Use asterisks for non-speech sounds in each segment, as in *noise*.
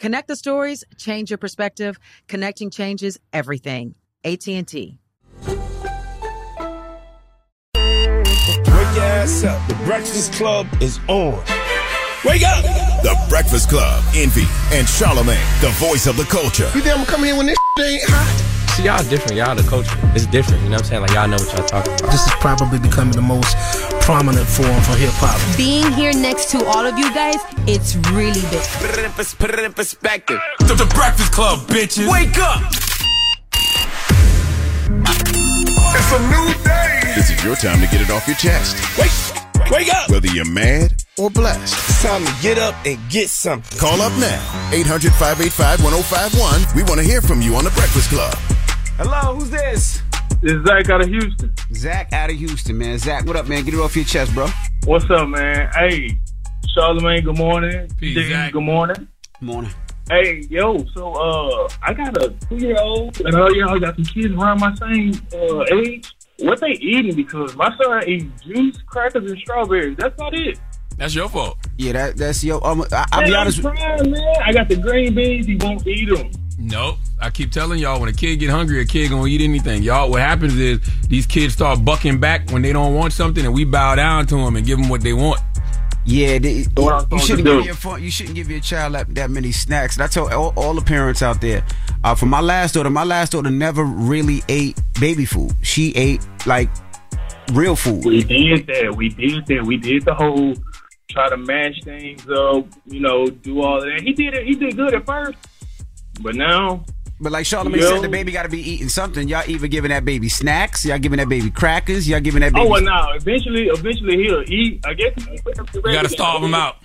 Connect the stories, change your perspective. Connecting changes everything. AT&T. Wake your ass up. The Breakfast Club is on. Wake up! The Breakfast Club, Envy, and Charlemagne, the voice of the culture. You think I'm gonna come here when this ain't hot? See, y'all different. Y'all the culture. It's different. You know what I'm saying? Like, y'all know what y'all talking about. This is probably becoming the most prominent forum for hip hop. Being here next to all of you guys, it's really big. Put it in, put it in perspective. The, the Breakfast Club, bitches. Wake up! It's a new day. This is your time to get it off your chest. Wake, wake up! Whether you're mad or blessed. It's time to get up and get something. Call up now. 800 585 1051. We want to hear from you on The Breakfast Club. Hello, who's this? This is Zach out of Houston. Zach out of Houston, man. Zach, what up, man? Get it off your chest, bro. What's up, man? Hey, Charlemagne, good morning. Peace, Dave, Zach. good morning. Morning. Hey, yo, so uh, I got a two-year-old, and all y'all got some kids around my same uh, age. What they eating? Because my son eats juice, crackers, and strawberries. That's not it. That's your fault. Yeah, that, that's your. Um, I, I'll be honest. I'm with trying, man. I got the green beans. He won't eat them. Nope. I keep telling y'all when a kid get hungry, a kid gonna eat anything. Y'all, what happens is these kids start bucking back when they don't want something, and we bow down to them and give them what they want. Yeah, they, what I'm you shouldn't give your phone, you shouldn't give your child that, that many snacks. And I told all, all the parents out there, uh, for my last daughter, my last daughter never really ate baby food. She ate like real food. We did that. We did that. We did the whole try to mash things up. You know, do all that. He did it. He did good at first, but now But like Charlemagne said, the baby got to be eating something. Y'all either giving that baby snacks, y'all giving that baby crackers, y'all giving that oh, baby. Oh well, now eventually, eventually he'll eat. I guess You gotta starve him out.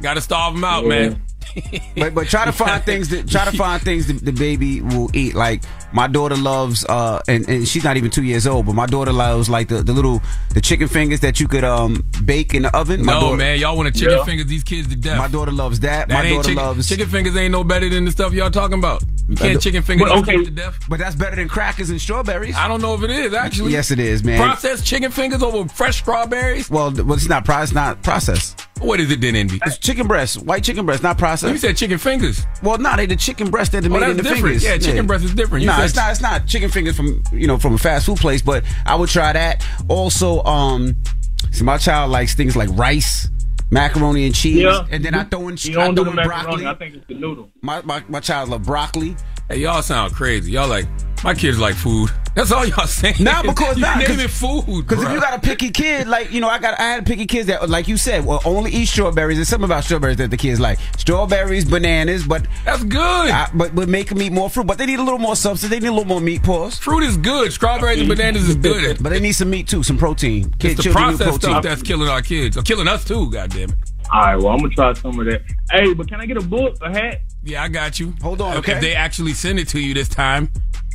Gotta starve him out, Yeah. man. but but try to find things that try to find things that the baby will eat. Like my daughter loves, uh, and, and she's not even two years old, but my daughter loves like the, the little the chicken fingers that you could um bake in the oven. My no, daughter, man, y'all want to chicken fingers these kids to death. My daughter loves that. That my daughter chicken, loves chicken fingers ain't no better than the stuff y'all talking about. You can't chicken finger But, okay, to death. but that's better than crackers and strawberries. I don't know if it is actually. Yes, it is, man. Processed chicken fingers over fresh strawberries. Well, well, it's not pro- it's not processed. What is it then, Envy? It's chicken breast, white chicken breast, not processed. You said chicken fingers. Well, no, they the chicken breast that they Oh, made that's in the different. fingers. Yeah, chicken breast is different. You No, said- it's not. It's not chicken fingers from you know from a fast food place. But I would try that. Also, um, see, my child likes things like rice, macaroni and cheese, Yeah. and then I throw in, You I don't do throw in macaroni. broccoli. I think it's the noodle. My, my my child love broccoli. Hey, y'all sound crazy. Y'all like my kids like food. That's all y'all saying. Nah, because *laughs* you nah, naming food. Because if you got a picky kid, like you know, I got I had picky kids that, like you said, will only eat strawberries. There's something about strawberries that the kids like. Strawberries, bananas, but that's good. I, but but make them eat more fruit. But they need a little more substance. They need a little more meat. Pause. Fruit is good. Strawberries and bananas is good. *laughs* But they need some meat too, some protein. Kid, It's the processed protein. stuff that's killing our kids. Or killing us too, goddamn it. All right, well, I'm gonna try some of that. Hey, but can I get a book, a hat? Yeah, I got you. Hold on, If- okay? If they actually send it to you this time,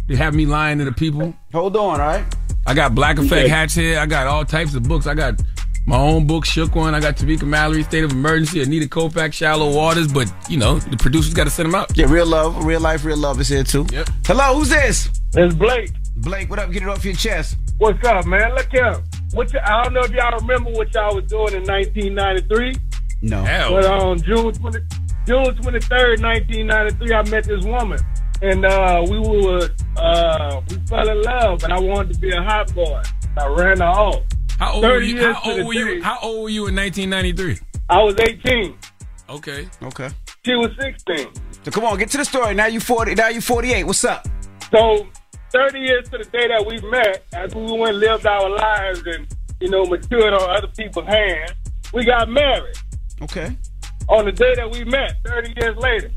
they have me lying to the people. Hold on, all right? I got Black Effect Okay. hats here. I got all types of books. I got my own book, Shook One. I got Tamika Mallory, State of Emergency, Anita Kopacz, Shallow Waters. But, you know, the producers got to send them out. Yeah, real love, real life, real love is here too. Yep. Hello, who's this? It's Blake. Blake, what up? Get it off your chest. What's up, man? Look here. What y- I don't know if y'all remember what y'all was doing in 1993. No. Hell. But on June 20, June 23rd, 1993, I met this woman. And uh, we were, uh, we fell in love, and I wanted to be a hot boy. I ran her off. How old were you? years How old were you? How old were you in 1993? I was 18. Okay. Okay. She was 16. So come on, get to the story. Now you 40. Now you 48. What's up? So, 30 years to the day that we met, as we went and lived our lives and, you know, matured on other people's hands, we got married Okay. On the day that we met, 30 years later.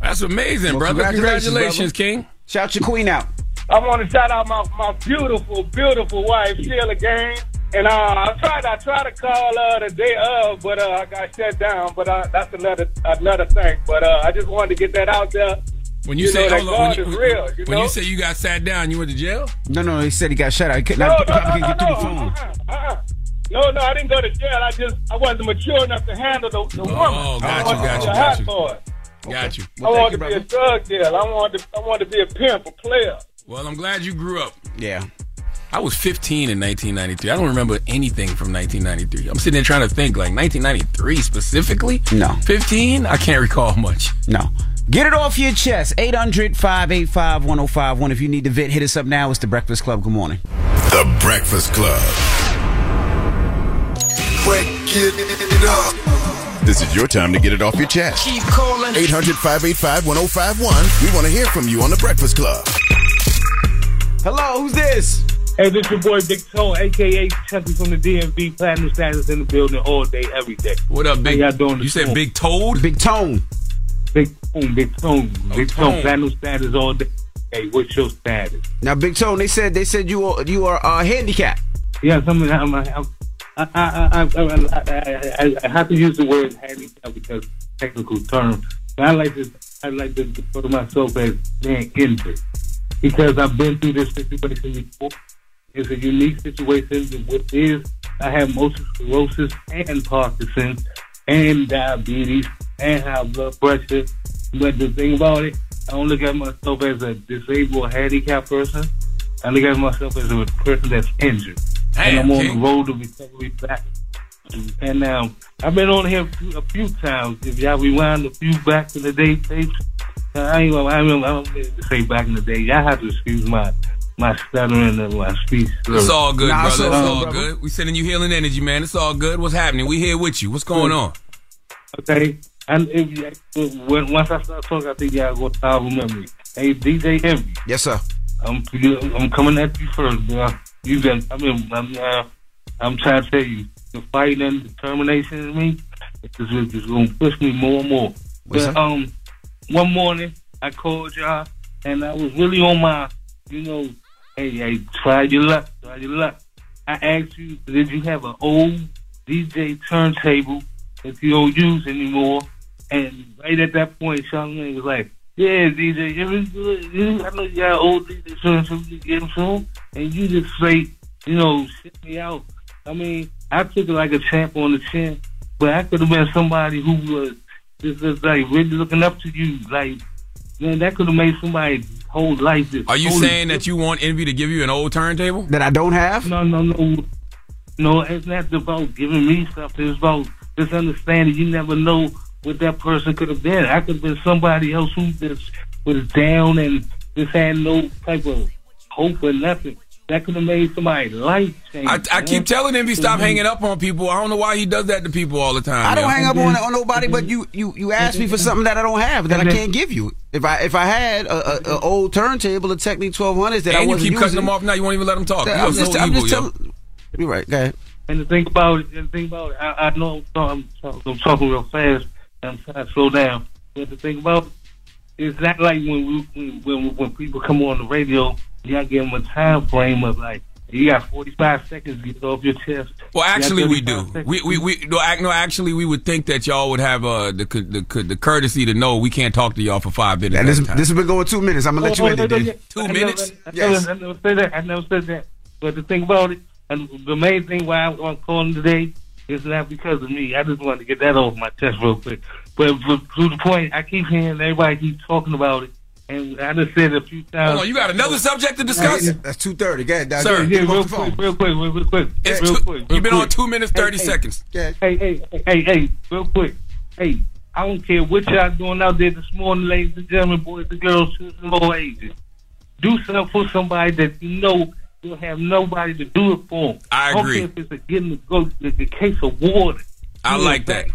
That's amazing, Well, brother. congratulations, Congratulations, brother. King. Shout your queen out. I want to shout out my, my beautiful, beautiful wife, Sheila Gaines. And uh, I tried, I tried to call her the day of, but uh, I got shut down. But uh, that's another another thing. But uh, I just wanted to get that out there. When you, You say, know that hold on, when, you, is real, you when know? you say you got sat down, you went to jail? No, no, he said he got shut out. He couldn't No, not, no, probably no, couldn't no, get through the phone. uh-uh, uh-uh. No, no, I didn't go to jail. I just I wasn't mature enough to handle the, the woman. Oh, got I you, wanted got you, be got you. boy. Got you. I wanted to be a drug dealer. I wanted to, I wanted to be a pimp, a player. Well, I'm glad you grew up. Yeah. I was 15 in 1993. I don't remember anything from 1993. I'm sitting there trying to think, like 1993 specifically? No. 15? I can't recall much. No. Get it off your chest. 800 585 1051. If you need the VIT, hit us up now. It's The Breakfast Club. Good morning. The Breakfast Club. Wake it up. This is your time to get it off your chest. Keep calling. 800 585 1051. We want to hear from you on The Breakfast Club. Hello, who's this? Hey, this is your boy Big Tone, aka Chucky from the DMV. Platinum status in the building all day, every day. What up, Big? How y'all doing? You said Big Toad? Big Tone. Big Tone, Big Tone, Big Tone. Tone. Platinum status all day. Hey, what's your status? Now, Big Tone, they said they said you are you are uh, handicapped. Yeah, something. I'm, I'm, I, I, I, I, have to use the word handicap because technical term. I like to I like to to myself as being injured because I've been through this situation before. It's a unique situation. What is I have multiple sclerosis and Parkinson's and diabetes and high blood pressure. But the thing about it, I don't look at myself as a disabled, handicapped person. I look at myself as a person that's injured. And I'm on the road to recovery back. And um, I've been on here a few, times. If y'all rewind a few back in the day tapes, I ain't gonna, I don't, I don't mean to say back in the day. Y'all have to excuse my my stuttering and my speech. It's all good, Nah, brother. It's so- all brother. good. We sending you healing energy, man. It's all good. What's happening? We here with you. What's going on? Okay. And if when, once I start talking, I think y'all gonna start remember me. Hey, DJ Envy. Yes, sir. I'm I'm coming at you first, bro. You been, I mean, I'm, uh, I'm trying to tell you, the fighting and determination in me is just, just gonna push me more and more. What's but that? um, one morning I called y'all and I was really on my, you know, hey, hey, try your luck, try your luck. I asked you, did you have an old DJ turntable that you don't use anymore? And right at that point, Charlemagne was like, "Yeah, DJ, you was good. You, I know you got old DJ soon, so you get him soon." And you just straight, you know, shit me out. I mean, I took it like a champ on the chin, but I could have been somebody who was just, just like really looking up to you. Like, man, that could have made somebody's whole life. Just Are you totally saying that you want Envy to give you an old turntable that I don't have? No, no, no. No, it's not about giving me stuff. It's about just understanding you never know what that person could have been. I could have been somebody else who just was down and just had no type of hope or nothing. That could have made somebody's life change. I, I keep telling Envy stop Mhm. hanging up on people. I don't know why he does that to people all the time. I don't yo. hang up on, on nobody, but *laughs* you you you asked me for something that I don't have that I can't give you. If I if I had a, a, a old turntable, a Technic twelve hundreds that I and you wasn't keep cutting them off now. You won't even let them talk. You I'm just, so I'm evil, just yo. telling. You're right. Go ahead. And the thing about it, and the thing about it, I, I know I'm, talking, I'm talking real fast. And I'm trying to slow down. But the thing about it's not like when we when when, when people come on the radio, you gotta give them a time frame of like you got 45 seconds to get off your chest. Well, actually, we do. seconds. We we we no, no. Actually, we would think that y'all would have uh the co- the co- the courtesy to know we can't talk to y'all for five minutes. And this, this has been going two minutes. I'm gonna let you Oh, in oh, there. yeah, yeah. Two I minutes? Never, I, Yes. never, I never said that. I never said that. But the thing about it, and the main thing why I'm, I'm calling today is not because of me. I just wanted to get that off my chest real quick. But, but to the point, I keep hearing everybody keep talking about it, and I just said it a few times. Hold on, you got another subject to discuss, Yeah, That's two thirty. Go ahead, Sir, Yeah, Get real off the quick, real quick, real, real quick, It's real two- quick. You've been real on two minutes thirty hey, seconds. Hey, hey, hey, hey, hey, real quick. Hey, I don't care what y'all doing out there this morning, ladies and gentlemen, boys and girls, children and low ages. Do something for somebody that you know you'll have nobody to do it for. 'em. I don't agree. care if it's a getting the, go, the, the case of water. I like that.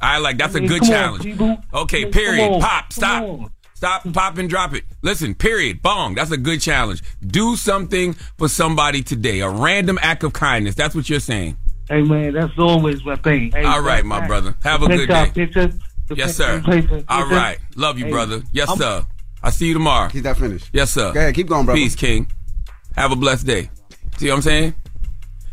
I like that's I a mean, good come on, challenge. people. Okay, period. on, Pop, stop. Stop, pop, and drop it. Listen, period. Bong. That's a good challenge. Do something for somebody today. A random act of kindness. That's what you're saying. Hey man, that's always my thing. Hey, All right, my brother. Have a good day. Picture, the Yes, sir. picture, All picture. right. Love you, Hey, brother. Yes, I'm- sir. I see you tomorrow. Keep that finished. Yes, sir. Go ahead, keep going, brother. Peace, King. Have a blessed day. See what I'm saying?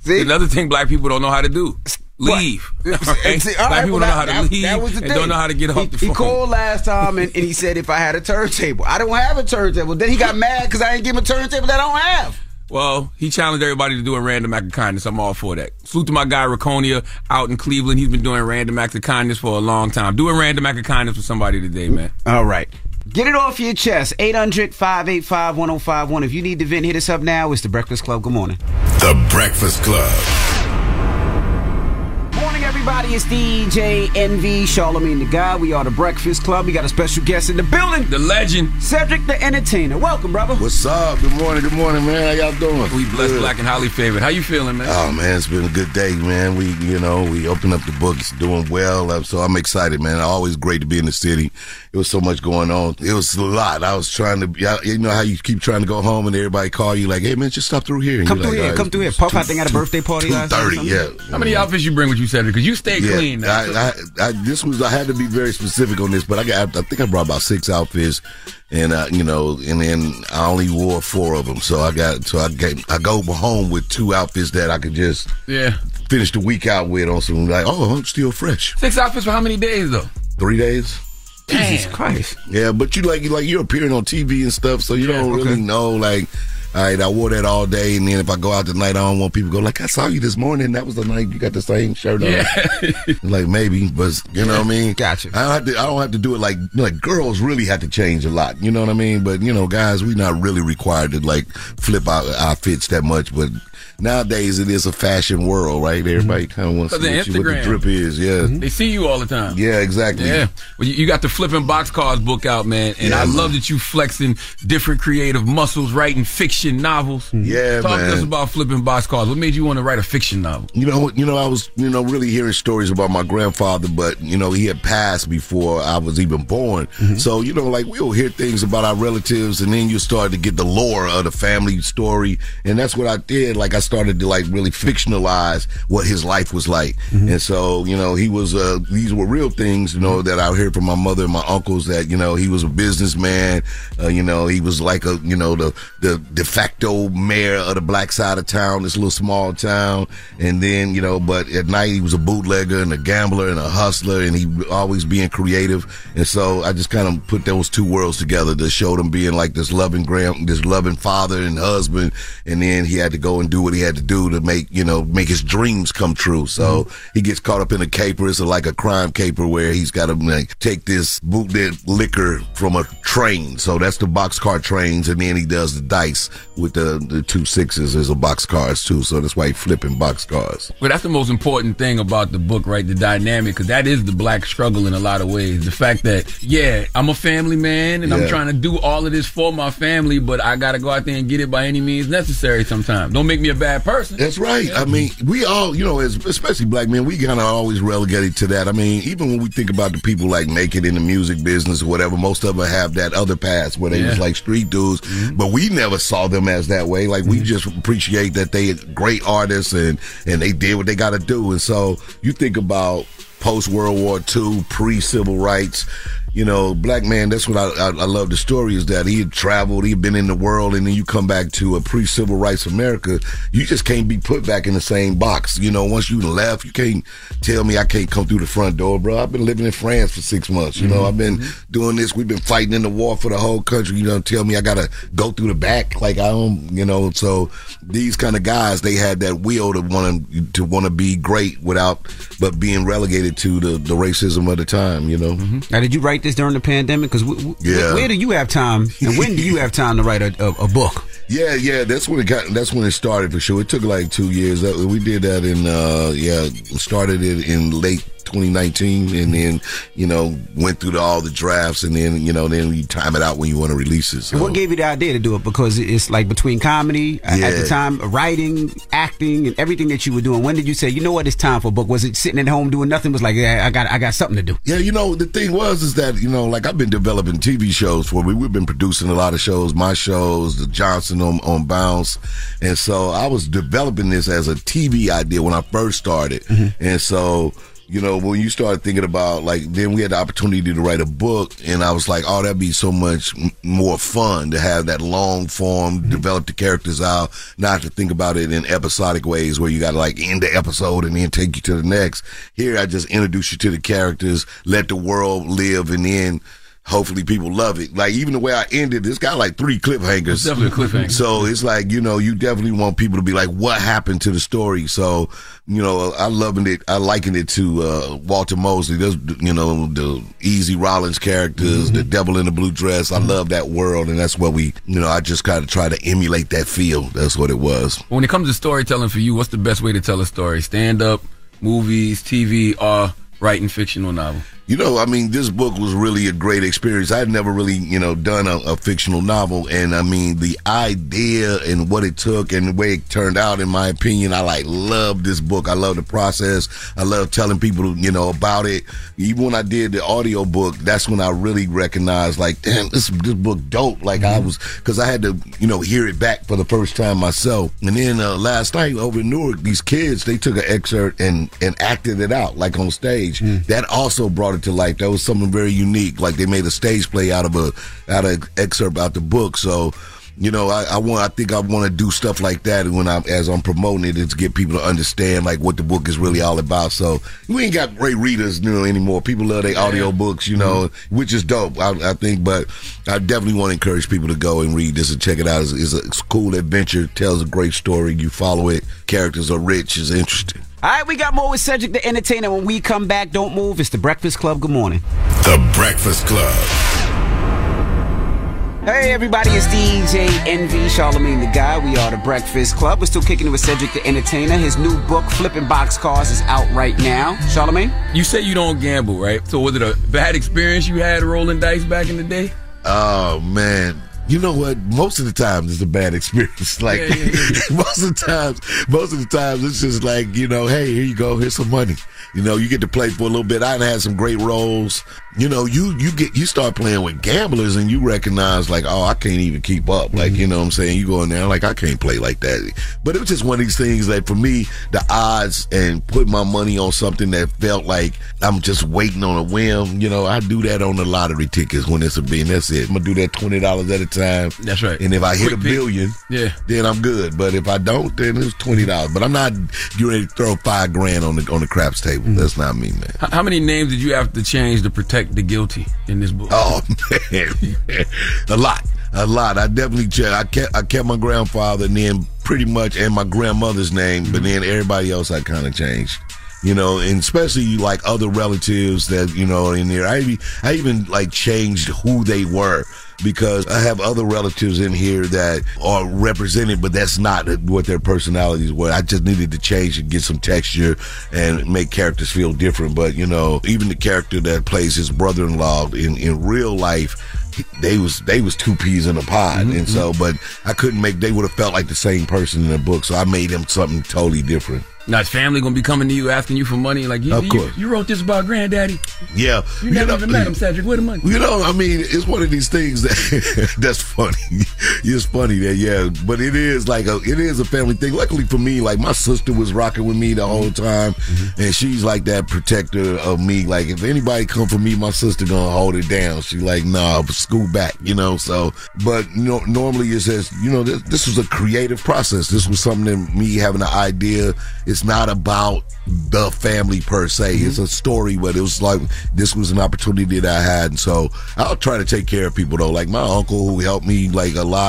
See? Another thing black people don't know how to do. Leave. Okay? *laughs* see, *laughs* black right, people well, don't know how to that- leave that was the and thing. don't know how to get off he, the he called last time and, and he said if I had a turntable, I don't have a turntable. Then he got mad because I didn't give him a turntable that I don't have. Well, he challenged everybody to do a random act of kindness. I'm all for that. Salute to my guy Raconia out in Cleveland. He's been doing random acts of kindness for a long time. Do a random act of kindness for somebody today, man. All right. Get it off your chest. 800 585 1051. If you need to vent, hit us up now. It's The Breakfast Club. Good morning. The Breakfast Club. Morning, everybody. It's DJ Envy, Charlemagne the God. We are The Breakfast Club. We got a special guest in the building. The legend. Cedric the Entertainer. Welcome, brother. What's up? Good morning. Good morning, man. How y'all doing? We blessed, Good. black, and highly favored. How you feeling, man? Oh man, it's been a good day, man. We, you know, we opened up the book. It's doing well, so I'm excited, man. Always great to be in the city. It was so much going on. It was a lot. I was trying to, yeah, you know how you keep trying to go home and everybody call you like, "Hey, man, just stop through here." And Come through like, here. "All right, Come through here. it's Puff, two- I think, had a birthday party last night 2:30, yeah. How many outfits you bring with you, Cedric? Because you stay Yeah, clean. Now. I, I, I, this was I had to be very specific on this, but I got I think I brought about six outfits, and uh, you know, and then I only wore four of them, so I got so I get I go home with two outfits that I could just yeah. finish the week out with on some like oh I'm still fresh. Six outfits for how many days, though? Three days. Jesus Christ. Yeah, but you like you like you're appearing on TV and stuff, so you don't really know like. All right, I wore that all day, and then if I go out tonight, I don't want people to go like, "I saw you this morning. That was the night you got the same shirt on." *laughs* like maybe, but you know what I mean. *laughs* Gotcha. I don't have to. I don't have to do it like like girls really have to change a lot. You know what I mean? But you know, guys, we not really required to like flip our outfits that much. But nowadays, it is a fashion world, right? Everybody mm-hmm. kind of wants to see the what, you, what the drip is. Yeah, mm-hmm. They see you all the time. yeah, exactly. Yeah. Well, you, you got the flipping box cars book out, man, and Yeah, I man. love that you flexing different creative muscles, writing fiction novels. Yeah, Talk to us about flipping boxcars. What made you want to write a fiction novel? You know, you know, I was, you know, really hearing stories about my grandfather, but you know, he had passed before I was even born. So, you know, like we'll hear things about our relatives, and then you start to get the lore of the family story, and that's what I did. Like I started to like really fictionalize what his life was like, and so, you know, he was. uh These were real things, you know, that I heard from my mother and my uncles. That you know, he was a businessman. Uh, you know, he was like a, you know, the the facto mayor of the black side of town, this little small town. And then, you know, but at night he was a bootlegger and a gambler and a hustler and he always being creative. And so I just kind of put those two worlds together to show them being like this loving grand, this loving father and husband. And then he had to go and do what he had to do to make, you know, make his dreams come true. So mm-hmm. he gets caught up in a caper. It's like a crime caper where he's got to like, take this bootleg liquor from a train. So that's the boxcar trains. And then he does the dice with the, the two sixes as a boxcars too. So that's why he flipping boxcars. Well, that's the most important thing about the book, right? The dynamic, because that is the black struggle in a lot of ways. The fact that, yeah, I'm a family man and yeah. I'm trying to do all of this for my family, but I got to go out there and get it by any means necessary sometimes. Don't make me a bad person. That's right. Yeah. I mean, we all, you know, especially black men, we kind of always relegated to that. I mean, even when we think about the people like make it in the music business or whatever, most of them have that other past where they yeah. was like street dudes, mm-hmm. but we never saw them as that way. Like we mm-hmm. just appreciate that they great artists and and they did what they got to do. And so you think about post World War II, pre civil rights you know, black man, that's what I, I, I, love the story is that he had traveled, he had been in the world, and then you come back to a pre civil rights America, you just can't be put back in the same box. You know, once you left, you can't tell me I can't come through the front door, bro. I've been living in France for six months. You know, mm-hmm. I've been mm-hmm. doing this. We've been fighting in the war for the whole country. You know, tell me I got to go through the back. Like I don't, you know, so these kind of guys, they had that will to want to, to want to be great without, but being relegated to the, the racism of the time, you know. Mm-hmm. Now, did you write this during the pandemic? Because w- yeah. where do you have time, and when do you have time to write a, a, a, book? *laughs* Yeah, yeah, that's when it got. That's when it started for sure. It took like two years. We did that in, uh, yeah, started it in late 2019 and then you know went through the, all the drafts and then you know then you time it out when you want to release it so. what gave you the idea to do it? Because it's like between comedy yeah. at the time writing acting and everything that you were doing when did you say you know what it's time for a book? Was it sitting at home doing nothing? Was like yeah, I got I got something to do. Yeah you know the thing was is that you know like I've been developing TV shows for me. We've been producing a lot of shows my shows the Johnson on, on Bounce. And so I was developing this as a TV idea when I first started. Mm-hmm. and so you know, when you start thinking about like, then we had the opportunity to write a book, and I was like, oh, that'd be so much more fun to have that long form, mm-hmm. develop the characters out, not to think about it in episodic ways where you got to like end the episode and then take you to the next. Here, I just introduce you to the characters, let the world live, and then hopefully people love it. Like even the way I ended, it's got like three cliffhangers. It's definitely a cliffhanger. So it's like you know you definitely want people to be like, what happened to the story? So you know I loving it. I liken it to uh, Walter Mosley. There's you know the Easy Rawlins characters, mm-hmm. the Devil in the Blue Dress. I love that world, and that's what we you know I just kind of try to emulate that feel. That's what it was. When it comes to storytelling for you, what's the best way to tell a story? Stand up, movies, TV, or writing fictional novel? You know, I mean, this book was really a great experience. I had never really, you know, done a, a, fictional novel, and I mean, the idea and what it took and the way it turned out, in my opinion, I like love this book. I love the process. I love telling people, you know, about it. Even when I did the audio book, that's when I really recognized, like, damn, this this book dope. Like mm-hmm. I was, because I had to, you know, hear it back for the first time myself. And then uh, last night over in Newark, these kids they took an excerpt and and acted it out like on stage. Mm. That also brought it to life. That was something very unique. Like they made a stage play out of a out of excerpt out the book. So you know, I, I, want, I think I want to do stuff like that when I'm, as I'm promoting it, to get people to understand like what the book is really all about. So we ain't got great readers, you know, anymore. People love their audio books, you know, mm-hmm. which is dope. I, I, think, but I definitely want to encourage people to go and read this and check it out. It's, it's a it's cool adventure, tells a great story. You follow it, characters are rich, it's interesting. All right, we got more with Cedric the Entertainer. When we come back, don't move. It's the Breakfast Club. Good morning. The Breakfast Club. Hey everybody, it's DJ Envy, Charlemagne the God. We are the Breakfast Club. We're still kicking it with Cedric the Entertainer. His new book, Flipping Box Cars, is out right now. Charlemagne? You say you don't gamble, right? So was it a bad experience you had rolling dice back in the day? Oh man, you know what? Most of the times it's a bad *laughs* experience. Like yeah, yeah, yeah. *laughs* most of the times, most of the times it's just like you know, hey, here you go, here's some money. You know, you get to play for a little bit. I had some great roles. You know, you you get you start playing with gamblers and you recognize like, oh, I can't even keep up. Like, mm-hmm. you know what I'm saying? You go in there like I can't play like that. But it was just one of these things that for me, the odds and put my money on something that felt like I'm just waiting on a whim. You know, I do that on the lottery tickets when it's a bin. That's it. I'm gonna do that twenty dollars at a time. That's right. And if I hit Quick a billion, Yeah. then I'm good. But if I don't, then it's twenty dollars. But I'm not getting ready to throw five grand on the on the craps table. Mm-hmm. That's not me, man. How, how many names did you have to change to protect the guilty in this book? Oh *laughs* man, a lot, a lot. I definitely checked. I kept I kept my grandfather and then pretty much and my grandmother's name, but then everybody else I kind of changed. You know, and especially like other relatives that you know in there. I I even like changed who they were because I have other relatives in here that are represented, but that's not what their personalities were. I just needed to change and get some texture and make characters feel different. But you know, even the character that plays his brother-in-law in in real life, they was they was two peas in a pod, mm-hmm. and so but I couldn't make. They would have felt like the same person in the book, so I made him something totally different. Now, his family gonna be coming to you asking you for money? Like, you, Of course. you, wrote this about granddaddy. Yeah, You never even met him, Cedric. Where the money? You know, I mean, it's one of these things that *laughs* that's funny. It's funny that yeah, but it is like a it is a family thing. Luckily for me, like my sister was rocking with me the whole time, mm-hmm. and she's like that protector of me. Like if anybody come for me, my sister gonna hold it down. She like nah, school back, you know. So, but you know, normally it says you know this, this was a creative process. This was something that me having an idea. It's not about the family per se. Mm-hmm. It's a story, but it was like this was an opportunity that I had, and so I'll try to take care of people though. Like my uncle who helped me like a lot.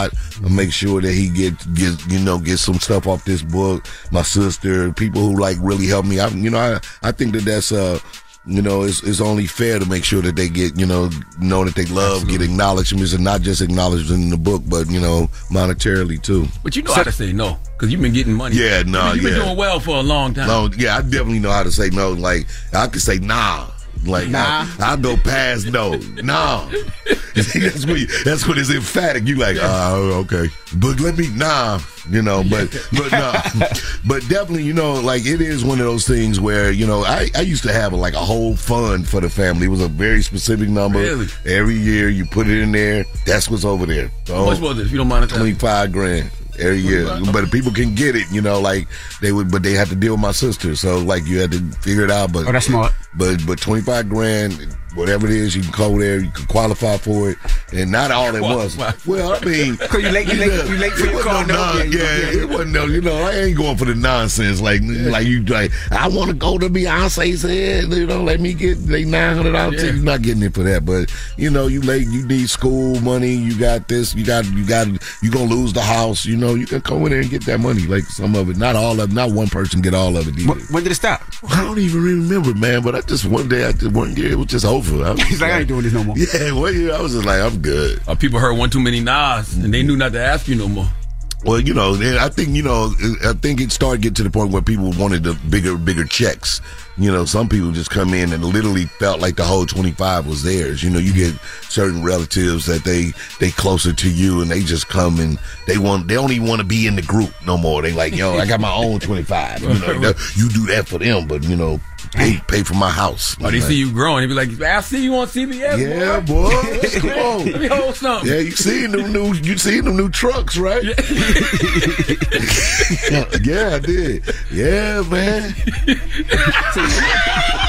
I'll make sure that he get get you know get some stuff off this book. My sister, people who like really help me. I you know I I think that that's uh you know, it's, it's only fair to make sure that they get, you know, know that they love, get acknowledgments, and not just acknowledged in the book, but you know, monetarily too. But you know how to say no because you've been getting money. Yeah, no, You've been doing well for a long time. No, yeah, I definitely know how to say no. Like I can say nah. Like Nah. I, will go past no, nah. *laughs* that's you, that's when it's emphatic. You like, oh, okay, but let me nah. You know, but but nah. *laughs* but definitely, you know, like it is one of those things where you know I, I used to have like a whole fund for the family. It was a very specific number. Really? Every year you put it in there. That's what's over there. So, How much was it, if you don't mind? Twenty five grand every year. But people can get it, you know, like they would, but they had to deal with my sister. So like you had to figure it out. But Oh, that's smart. But but twenty five grand, whatever it is, you can go there. You can qualify for it, and not all at *laughs* once. Well, I mean, 'Cause you late- you late- you late for it your car no note. non- Yeah, Yeah, you- it wasn't no. You know, I ain't going for the nonsense. Like like you like, I want to go to Beyonce said, you know, let me get they nine hundred dollars. Yeah. You're not getting it for that, but you know, you late, you need school money. You got this. You got you got you gonna lose the house. You know, you can come in there and get that money. Like some of it, not all of, not one person get all of it. Either. When did it stop? I don't even remember, man. But I just one day, I just one year, it was just over. I was He's like, I ain't doing this no more. Yeah, one year, I was just like, I'm good. Uh, people heard one too many Nas and they knew not to ask you no more. Well, you know, I think you know, I think it started getting to the point where people wanted the bigger, bigger checks. You know, some people just come in and literally felt like the whole twenty five was theirs. You know, you get certain relatives that they they closer to you, and they just come and they want they don't even want to be in the group no more. They like, yo, I got my own twenty five. You know, *laughs* you do that for them, but you know, pay pay for my house. Or they Like, see you growing, they be like, I see you on CBS. Yeah, boy. *laughs* Let's go. Let me hold something. Yeah, you seen them new you seen them new trucks, right? yeah, *laughs* I did. Yeah, man. *laughs*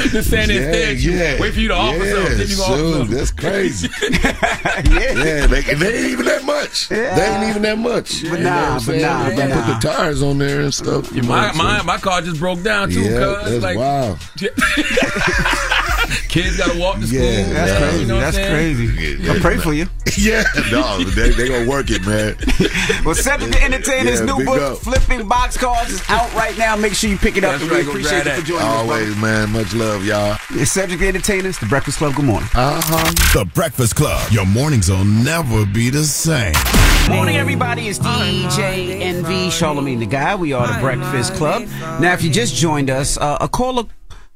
*laughs* Just saying yeah, instead, you yeah. wait for you to offer yeah, something, then you gonna offer. That's crazy. *laughs* yeah, they, they ain't even that much. Yeah. They ain't even that much. But You know nah, I'm but saying? nah, put the tires on there and stuff. you My, my, my car just broke down too, yeah, cuz. that's Like, wild. *laughs* kids gotta walk to school. Yeah, That's Yeah, crazy. You know That's I'm saying? crazy. Yeah, I pray for you. *laughs* Yeah, no, they, they gonna work it, man. *laughs* Well, Cedric the Entertainer's Yeah, new book, up. Flipping Boxcars, is out right now. Make sure you pick it up. That's and we right, appreciate grab you for that. joining us. Always, man. Much love, y'all. It's Cedric the Entertainer's The Breakfast Club. Good morning. Uh-huh. The Breakfast Club. Your mornings will never be the same. Morning, everybody. It's DJ Envy Charlemagne the God. We are the Breakfast Club. Now, if you just joined us, uh, a caller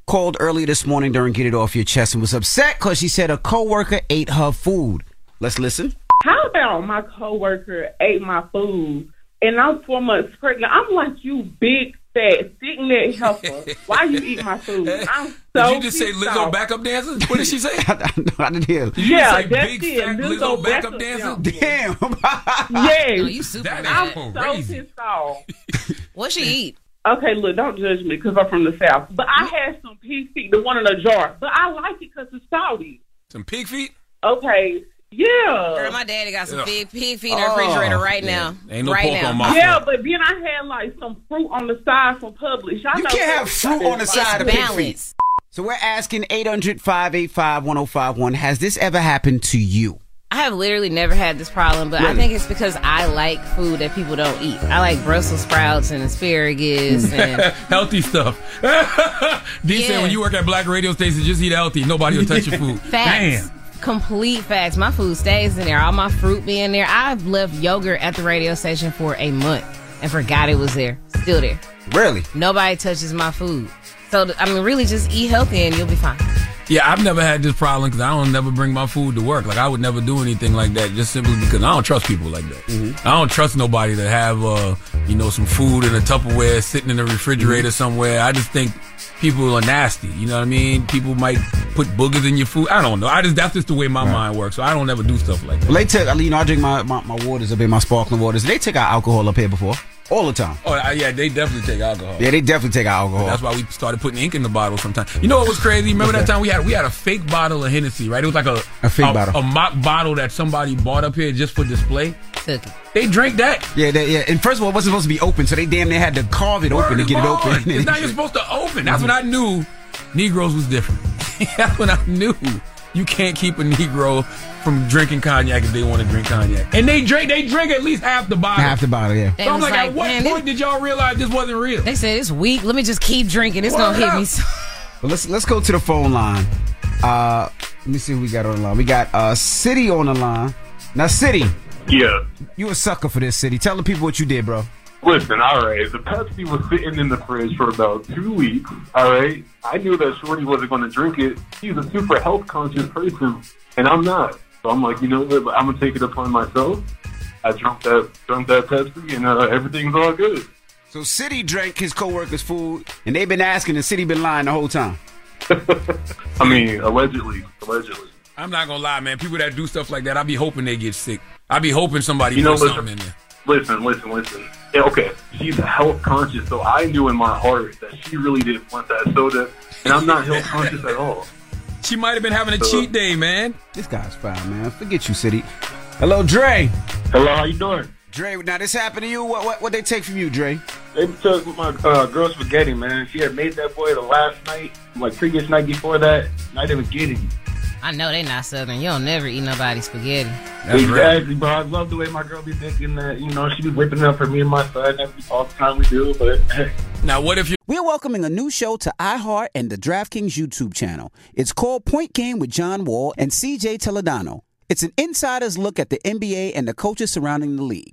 called earlier this morning during Get It Off Your Chest and was upset because she said a coworker ate her food. Let's listen. How about my coworker ate my food and I'm four months pregnant? I'm like, you big fat thick neck heifer. Why you eat my food? *laughs* I'm so Did you just say pissed Lizzo off. backup dancers? What did she say? *laughs* I didn't hear. Did you Yeah, say that's big it. fat Lizzo Lizzo backup backup dancers? Damn. *laughs* Yes. Oh, you super That mad. I'm so crazy. pissed off. What she eat? Okay, look, don't judge me because I'm from the South. But I had some pig feet, the one in a jar. But I like it because it's salty. Some pig feet? Okay, Yeah. Girl, my daddy got some Yeah. pig, pig feet in the Oh, refrigerator right yeah. now. Ain't no right pork now. on my Yeah, but then I had like some fruit on the side from Publix. Y'all You know can't have fruit on the side of balance. pig feet. So we're asking 800 585 1051 Has this ever happened to you? I have literally never had this problem, but I think it's because I like food that people don't eat. I like Brussels sprouts and asparagus *laughs* and healthy stuff. *laughs* D said when you work at black radio stations, just eat healthy. Nobody will touch your food. *laughs* facts. Damn. Complete facts. My food stays in there. All my fruit being there. I've left yogurt at the radio station for a month and forgot it was there. Still there. Really? Nobody touches my food. So I mean, really, just eat healthy and you'll be fine. Yeah, I've never had this problem because I don't never bring my food to work. Like I would never do anything like that just simply because I don't trust people like that. Mm-hmm. I don't trust nobody to have, uh, you know, some food in a Tupperware sitting in the refrigerator Mm-hmm. somewhere. I just think people are nasty. You know what I mean? People might put boogers in your food. I don't know. I just that's just the way my mind works. So I don't ever do stuff like that. Well, they take, you know, I drink my, my, my waters up in my sparkling waters. They take out alcohol up here before. All the time. Oh uh, yeah, they definitely take alcohol. Yeah, they definitely take alcohol. That's why we started putting ink in the bottle sometimes. You know what was crazy? Remember that time we had we had a fake bottle of Hennessy, right? It was like a A fake bottle. a mock bottle that somebody bought up here just for display. Took it. They drank that. Yeah, they, yeah. And first of all, it wasn't supposed to be open, so they damn near had to carve it open to get it open. It's not even supposed to open. That's *laughs* when I knew Negroes was different. *laughs* That's when I knew you can't keep a Negro from drinking cognac if they want to drink cognac. And they drink they drink at least half the bottle. Half the bottle, yeah. They So I'm was like, at what man, point did y'all realize this wasn't real? They said it's weak. Let me just keep drinking. It's gonna Word hit me. So- *laughs* Well, let's let's go to the phone line. Uh, let me see who we got on the line. We got uh City on the line. Now, City, Yeah. you a sucker for this, City. Tell the people what you did, bro. Listen, all right. The Pepsi was sitting in the fridge for about two weeks. All right. I knew that Shorty wasn't going to drink it. She's a super health conscious person, and I'm not. So I'm like, you know what? I'm gonna take it upon myself. I drank that, drank that Pepsi, and uh, everything's all good. So City drank his coworker's food, and they've been asking, and City been lying the whole time. *laughs* I mean, allegedly, allegedly. I'm not gonna lie, man. People that do stuff like that, I be hoping they get sick. I be hoping somebody You know, something in there. Listen, listen, listen. Yeah, okay, she's health conscious, so I knew in my heart that she really didn't want that soda, and I'm not health conscious at all. *laughs* She might have been having a cheat day, man. This guy's fine, man. Forget you, City. Hello, Dre. Hello, how you doing? Dre, now this happened to you. What what what they take from you, Dre? They took my uh, girl spaghetti, man. She had made that boy the last night, like previous night before that. And I didn't get it. I know they not southern. You don't never eat nobody's spaghetti. That's exactly, bro. I love the way my girl be thinking that, you know, she be whipping it up for me and my son every all the time we do. But hey, *laughs* Now, what if you? We're welcoming a new show to iHeart and the DraftKings YouTube channel. It's called Point Game with John Wall and CJ Toledano. It's an insider's look at the NBA and the coaches surrounding the league.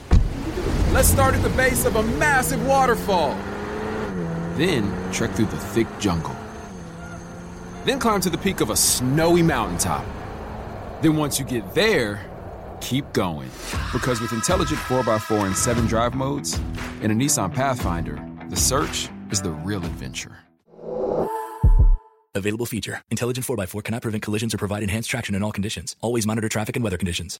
let's start at the base of a massive waterfall. Then trek through the thick jungle. Then climb to the peak of a snowy mountaintop. Then once you get there, keep going. Because with intelligent 4x4 and 7 drive modes and a Nissan Pathfinder, the search is the real adventure. Available feature. Intelligent 4x4 cannot prevent collisions or provide enhanced traction in all conditions. Always monitor traffic and weather conditions.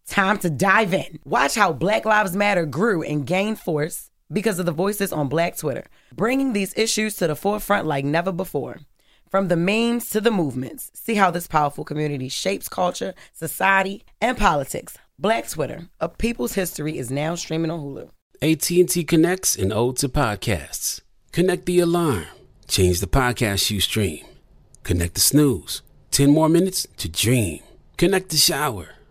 time to dive in. Watch how Black Lives Matter grew and gained force because of the voices on Black Twitter, bringing these issues to the forefront like never before. From the memes to the movements, see how this powerful community shapes culture, society, and politics. Black Twitter, a people's history, is now streaming on Hulu. AT&T connects and ode to podcasts. Connect the alarm. Change the podcast you stream. Connect the snooze. 10 more minutes to dream. Connect the shower.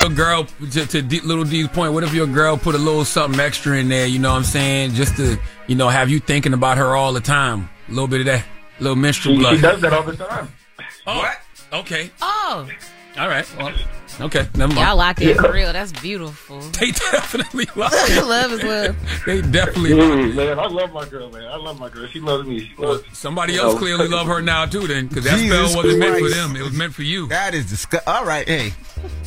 Your girl, to, to D, little D's point, what if your girl put a little something extra in there? You know what I'm saying? Just to, you know, have you thinking about her all the time. A little bit of that, little menstrual She, blood. she does that all the time. Oh, what? Okay. Oh, All right. Well, okay. Never mind. y'all locked in for real. That's beautiful. *laughs* They definitely *laughs* love love is love. They definitely Mm, man, I love my girl, man. I love my girl. She loves me. She loves Somebody else clearly love her now too, then, because that Jesus spell wasn't meant for them. It was meant for you. That is disgusting. All right, hey,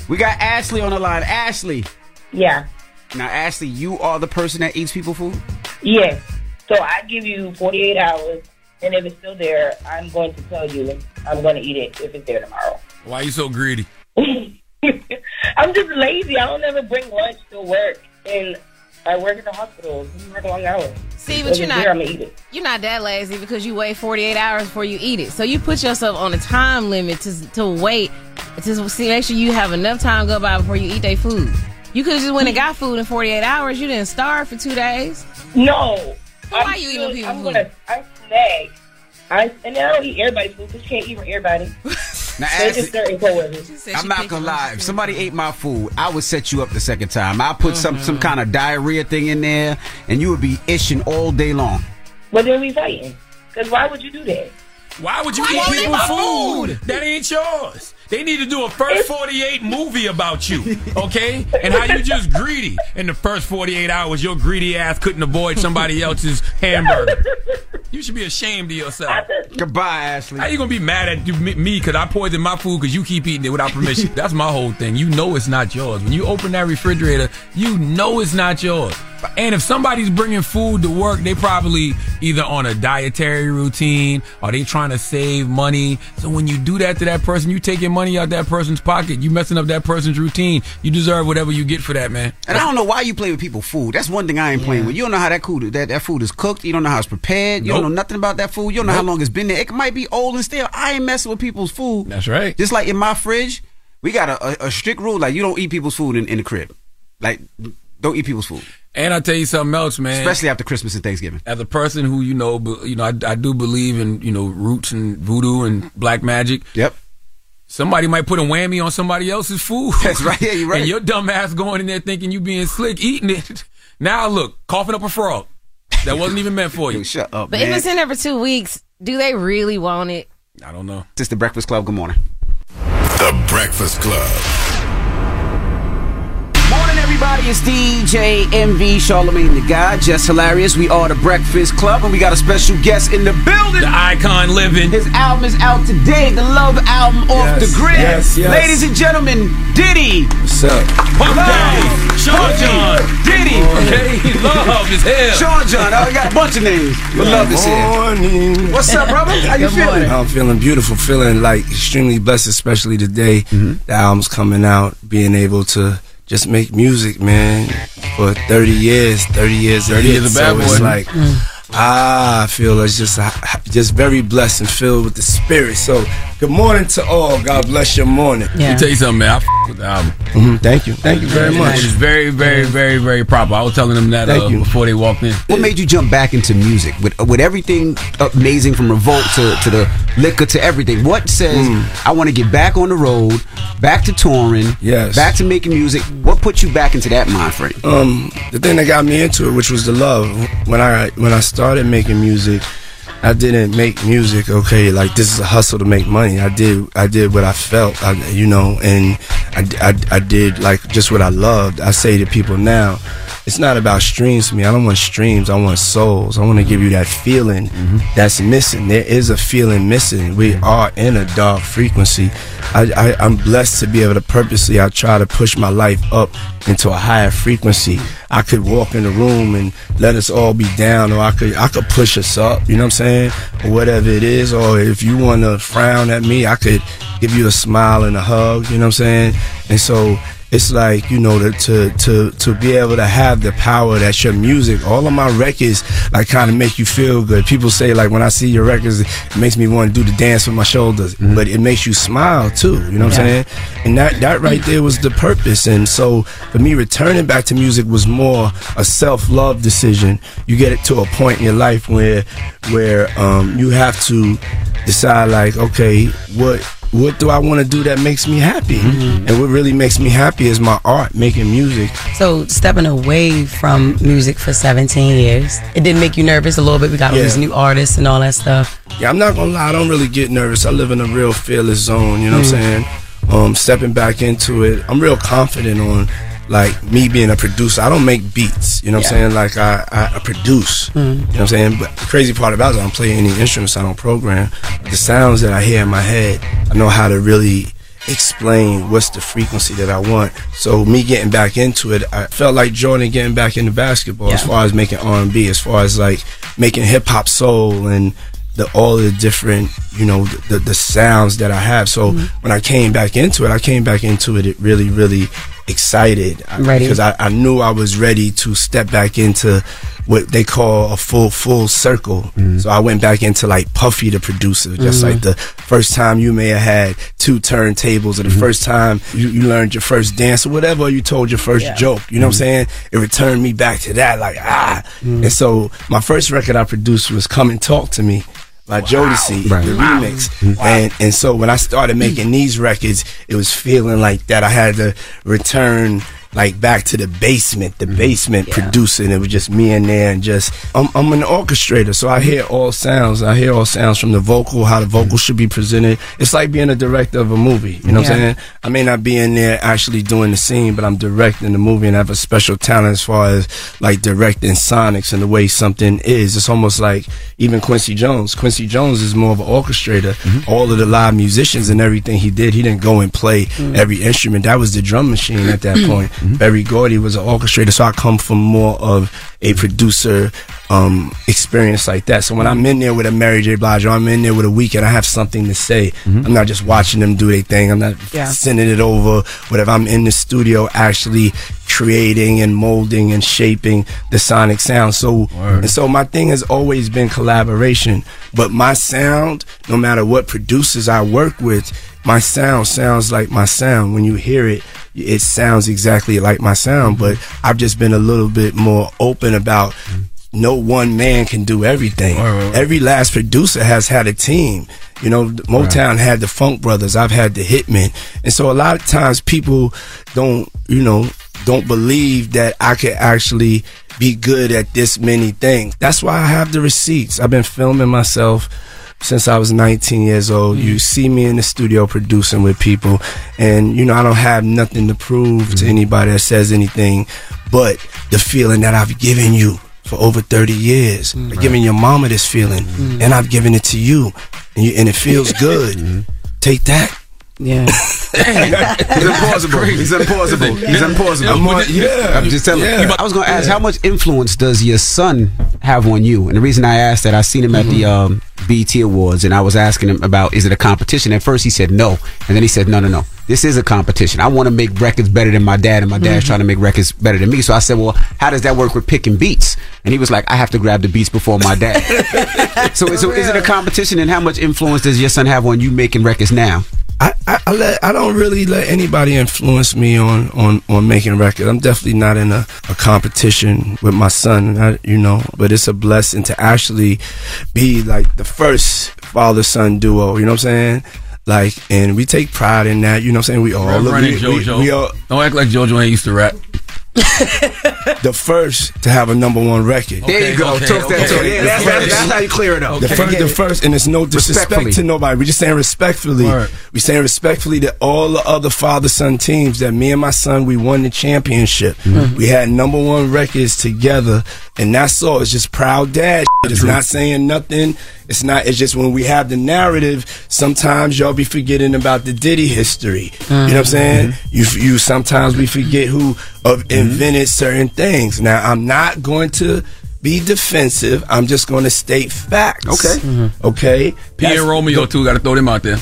we got Ashley on the line. Ashley. Yeah. Now, Ashley, you are the person that eats people food. Yes. So I give you 48 hours, and if it's still there, I'm going to tell you I'm going to eat it if it's there tomorrow. Why you so greedy? *laughs* I'm just lazy. I don't ever bring lunch to work, and I work in the hospital. You work long hours. See, If but you're not there, I'm gonna eat it. you're not that lazy because you wait 48 hours before you eat it. So you put yourself on a time limit to to wait to see make sure you have enough time go by before you eat their food. You could have just went and got food in 48 hours. You didn't starve for two days. No. So why I'm you still- eating people's I'm food? gonna I snack. I and I don't eat everybody's food because you can't eat for everybody. *laughs* Now, There's Ashley, just certain. I'm not gonna lie. If somebody ate my food, I would set you up the second time. I put some some mm-hmm. kind of diarrhea thing in there, and you would be ishing all day long. But then we fighting. Because why would you do that? Why would you Why eat people's my food? That ain't yours. They need to do a first 48 movie about you, *laughs* okay? And how you just greedy. In the first 48 hours, your greedy ass couldn't avoid somebody else's hamburger. You should be ashamed of yourself. Goodbye, Ashley. How you gonna be mad at me because I poisoned my food because you keep eating it without permission? *laughs* That's my whole thing. You know it's not yours. When you open that refrigerator, you know it's not yours. And if somebody's bringing food to work, they probably either on a dietary routine or they trying to save money. So when you do that to that person, you taking money out that person's pocket. You messing up that person's routine. You deserve whatever you get for that, man. And I don't know why you play with people's food. That's one thing I ain't playing with. You don't know how that food that, that food is cooked. You don't know how it's prepared. You Nope. don't know nothing about that food. You don't know how long it's been there. It might be old and stale. I ain't messing with people's food. That's right. Just like in my fridge, we got a, a, a strict rule like you don't eat people's food in, in the crib. Like don't eat people's food, And I tell you something else, man. especially after Christmas and Thanksgiving. as a person who you know, be- you know, I, I do believe in you know roots and voodoo and black magic. Yep. Somebody might put a whammy on somebody else's food. *laughs* That's right. Yeah, you're right. And your dumb ass going in there thinking you being slick, eating it. *laughs* Now look, coughing up a frog that wasn't even meant for *laughs* you. Shut up, But if it's in there for two weeks, do they really want it? I don't know. This is the Breakfast Club. Good morning. The Breakfast Club. Morning, everybody. It's DJ Envy Charlemagne the God, Jess Hilarious. We are the Breakfast Club, and we got a special guest in the building. The icon living. His album is out today. The Love album off Yes, the grid. yes, yes. Ladies and gentlemen, Diddy. What's up? Puff Daddy, Sean John, Diddy. Okay, love is hell. Sean John. I got a bunch of names. But love is here. Morning. What's up, brother? How you Good feeling? morning. I'm feeling beautiful, feeling like extremely blessed, especially today. Mm-hmm. The album's coming out, being able to just make music, man, for 30 years, 30 years. 30 years a bad so It's like Ah, I feel it's just just very blessed and filled with the spirit. So, good morning to all. God bless your morning. Let me tell you something, man. I f- with the album. Mm-hmm. Thank you. Thank you very much. It is very, very, very, very proper. I was telling them that Thank uh, you. before they walked in. What made you jump back into music with with everything amazing from Revolt to, to the liquor to everything? What says I want to get back on the road, back to touring, Yes. back to making music? What put you back into that mind frame? Um, the thing that got me into it, which was the love. When I when I started making music, I didn't make music. Okay, like this is a hustle to make money. I did I did what I felt, I, you know, and I, I I did like just what I loved. I say to people now, it's not about streams to me. I don't want streams. I want souls. I want to give you that feeling that's missing. There is a feeling missing. We are in a dark frequency. I, I, I'm blessed to be able to purposely. I try to push my life up into a higher frequency. I could walk in the room and let us all be down, or I could I could push us up. You know what I'm saying? Or whatever it is. Or if you want to frown at me, I could give you a smile and a hug. You know what I'm saying? And so it's like you know to to to, to be able to have the power that your music all of my records like kind of make you feel good. People say like when i see your records it makes me want to do the dance with my shoulders but it makes you smile too you know what i'm saying? And that that right there was the purpose and so for me returning back to music was more a self-love decision. You get it to a point in your life where where um you have to decide like okay what what do I want to do that makes me happy? And what really makes me happy is my art, making music. So stepping away from music for 17 years, it didn't make you nervous a little bit. We got all Yeah. these new artists and all that stuff. Yeah, I'm not gonna lie, I don't really get nervous. I live in a real fearless zone, you know what I'm Mm. saying? Um, stepping back into it, I'm real confident on like me being a producer. I don't make beats, you know what I'm saying? Like I, I, I produce, Mm. you know what I'm saying? But the crazy part about it, I don't play any instruments, I don't program. The sounds that I hear in my head, I know how to really explain what's the frequency that I want. So me getting back into it, I felt like Jordan getting back into basketball as far as making R&B, as far as like making hip hop soul and the all the different you know the the sounds that I have. So when I came back into it, I came back into it, it really really excited Ready. because I, I knew I was ready to step back into what they call a full full circle. So I went back into like Puffy the producer, just Mhm. like the first time you may have had two turntables, or the first time you, you learned your first dance, or whatever you told your first Yeah. joke. You know what I'm saying? It returned me back to that, like ah. And so my first record I produced was "Come and Talk to Me." By Jodeci, Right. the Wow. remix, and and so when I started making these records, it was feeling like that. I had to return like back to the basement, the basement producing. It was just me in there and just I'm I'm an orchestrator, so I hear all sounds. I hear all sounds from the vocal, how the vocal should be presented. It's like being a director of a movie. You know what I'm saying? I may not be in there actually doing the scene, but I'm directing the movie and I have a special talent as far as like directing sonics and the way something is. It's almost like even Quincy Jones. Quincy Jones is more of an orchestrator. All of the live musicians and everything he did, he didn't go and play Mm. every instrument. That was the drum machine at that *clears throat* point. Berry Gordy was an orchestrator, so I come from more of a producer um, experience like that. So when I'm in there with a Mary J. Blige or I'm in there with a Weeknd, I have something to say. I'm not just watching them do their thing. I'm not Yeah. sending it over. Whatever. I'm in the studio actually creating and molding and shaping the sonic sound. So and so my thing has always been collaboration. But my sound, no matter what producers I work with, my sound sounds like my sound. When you hear it, it sounds exactly like my sound. Mm-hmm. But I've just been a little bit more open about no one man can do everything. Every last producer has had a team. You know, Motown had the Funk Brothers. I've had the Hitmen, and so a lot of times people don't, you know, don't believe that I could actually be good at this many things. That's why I have the receipts. I've been filming myself since I was 19 years old. You mm. see me in the studio producing with people, and you know I don't have nothing to prove to mm-hmm. anybody that says anything, but the feeling that I've given you for over 30 years, mm. I've given your mama this feeling, mm. and I've given it to you, and, you, and it feels *laughs* good. Mm-hmm. Take that. *laughs* Yeah. He's implausible. He's implausible. He's implausible. I'm on- yeah. I'm just telling Yeah. you. I was going to ask, Yeah. how much influence does your son have on you? And the reason I asked that, I seen him at the um, BET Awards, and I was asking him about, is it a competition? At first, he said no, and then he said, no, no, no. This is a competition. I want to make records better than my dad, and my dad's Mhm. trying to make records better than me. So I said, well, how does that work with picking beats? And he was like, I have to grab the beats before my dad. *laughs* so, so is it a competition, and how much influence does your son have on you making records now? I, I, I let I don't really let anybody influence me on on on making records. I'm definitely not in a, a competition with my son, I, you know. But it's a blessing to actually be like the first father son duo. You know what I'm saying? Like, and we take pride in that. You know what I'm saying? We all Reverend we, and we- JoJo. we all Don't act like JoJo ain't used to rap. *laughs* the first to have a number one record. There you go. Okay, Talk that okay. Yeah, that's, that's, that's how you clear it up. The first, the first, and it's no disrespect to nobody. We're just saying respectfully. Word. We saying respectfully that all the other father son teams that me and my son we won the championship. Mm-hmm. We had number one records together, and that's all. It's just proud dad. shit. It's not saying nothing. It's not. It's just when we have the narrative. Sometimes y'all be forgetting about the Diddy history. You know what I'm saying? Mm-hmm. You you sometimes we forget who of Mm-hmm. invented certain things. Now I'm not going to be defensive. I'm just going to state facts. Okay. Mm-hmm. Okay. P That's and Romeo too. Got to throw them out there.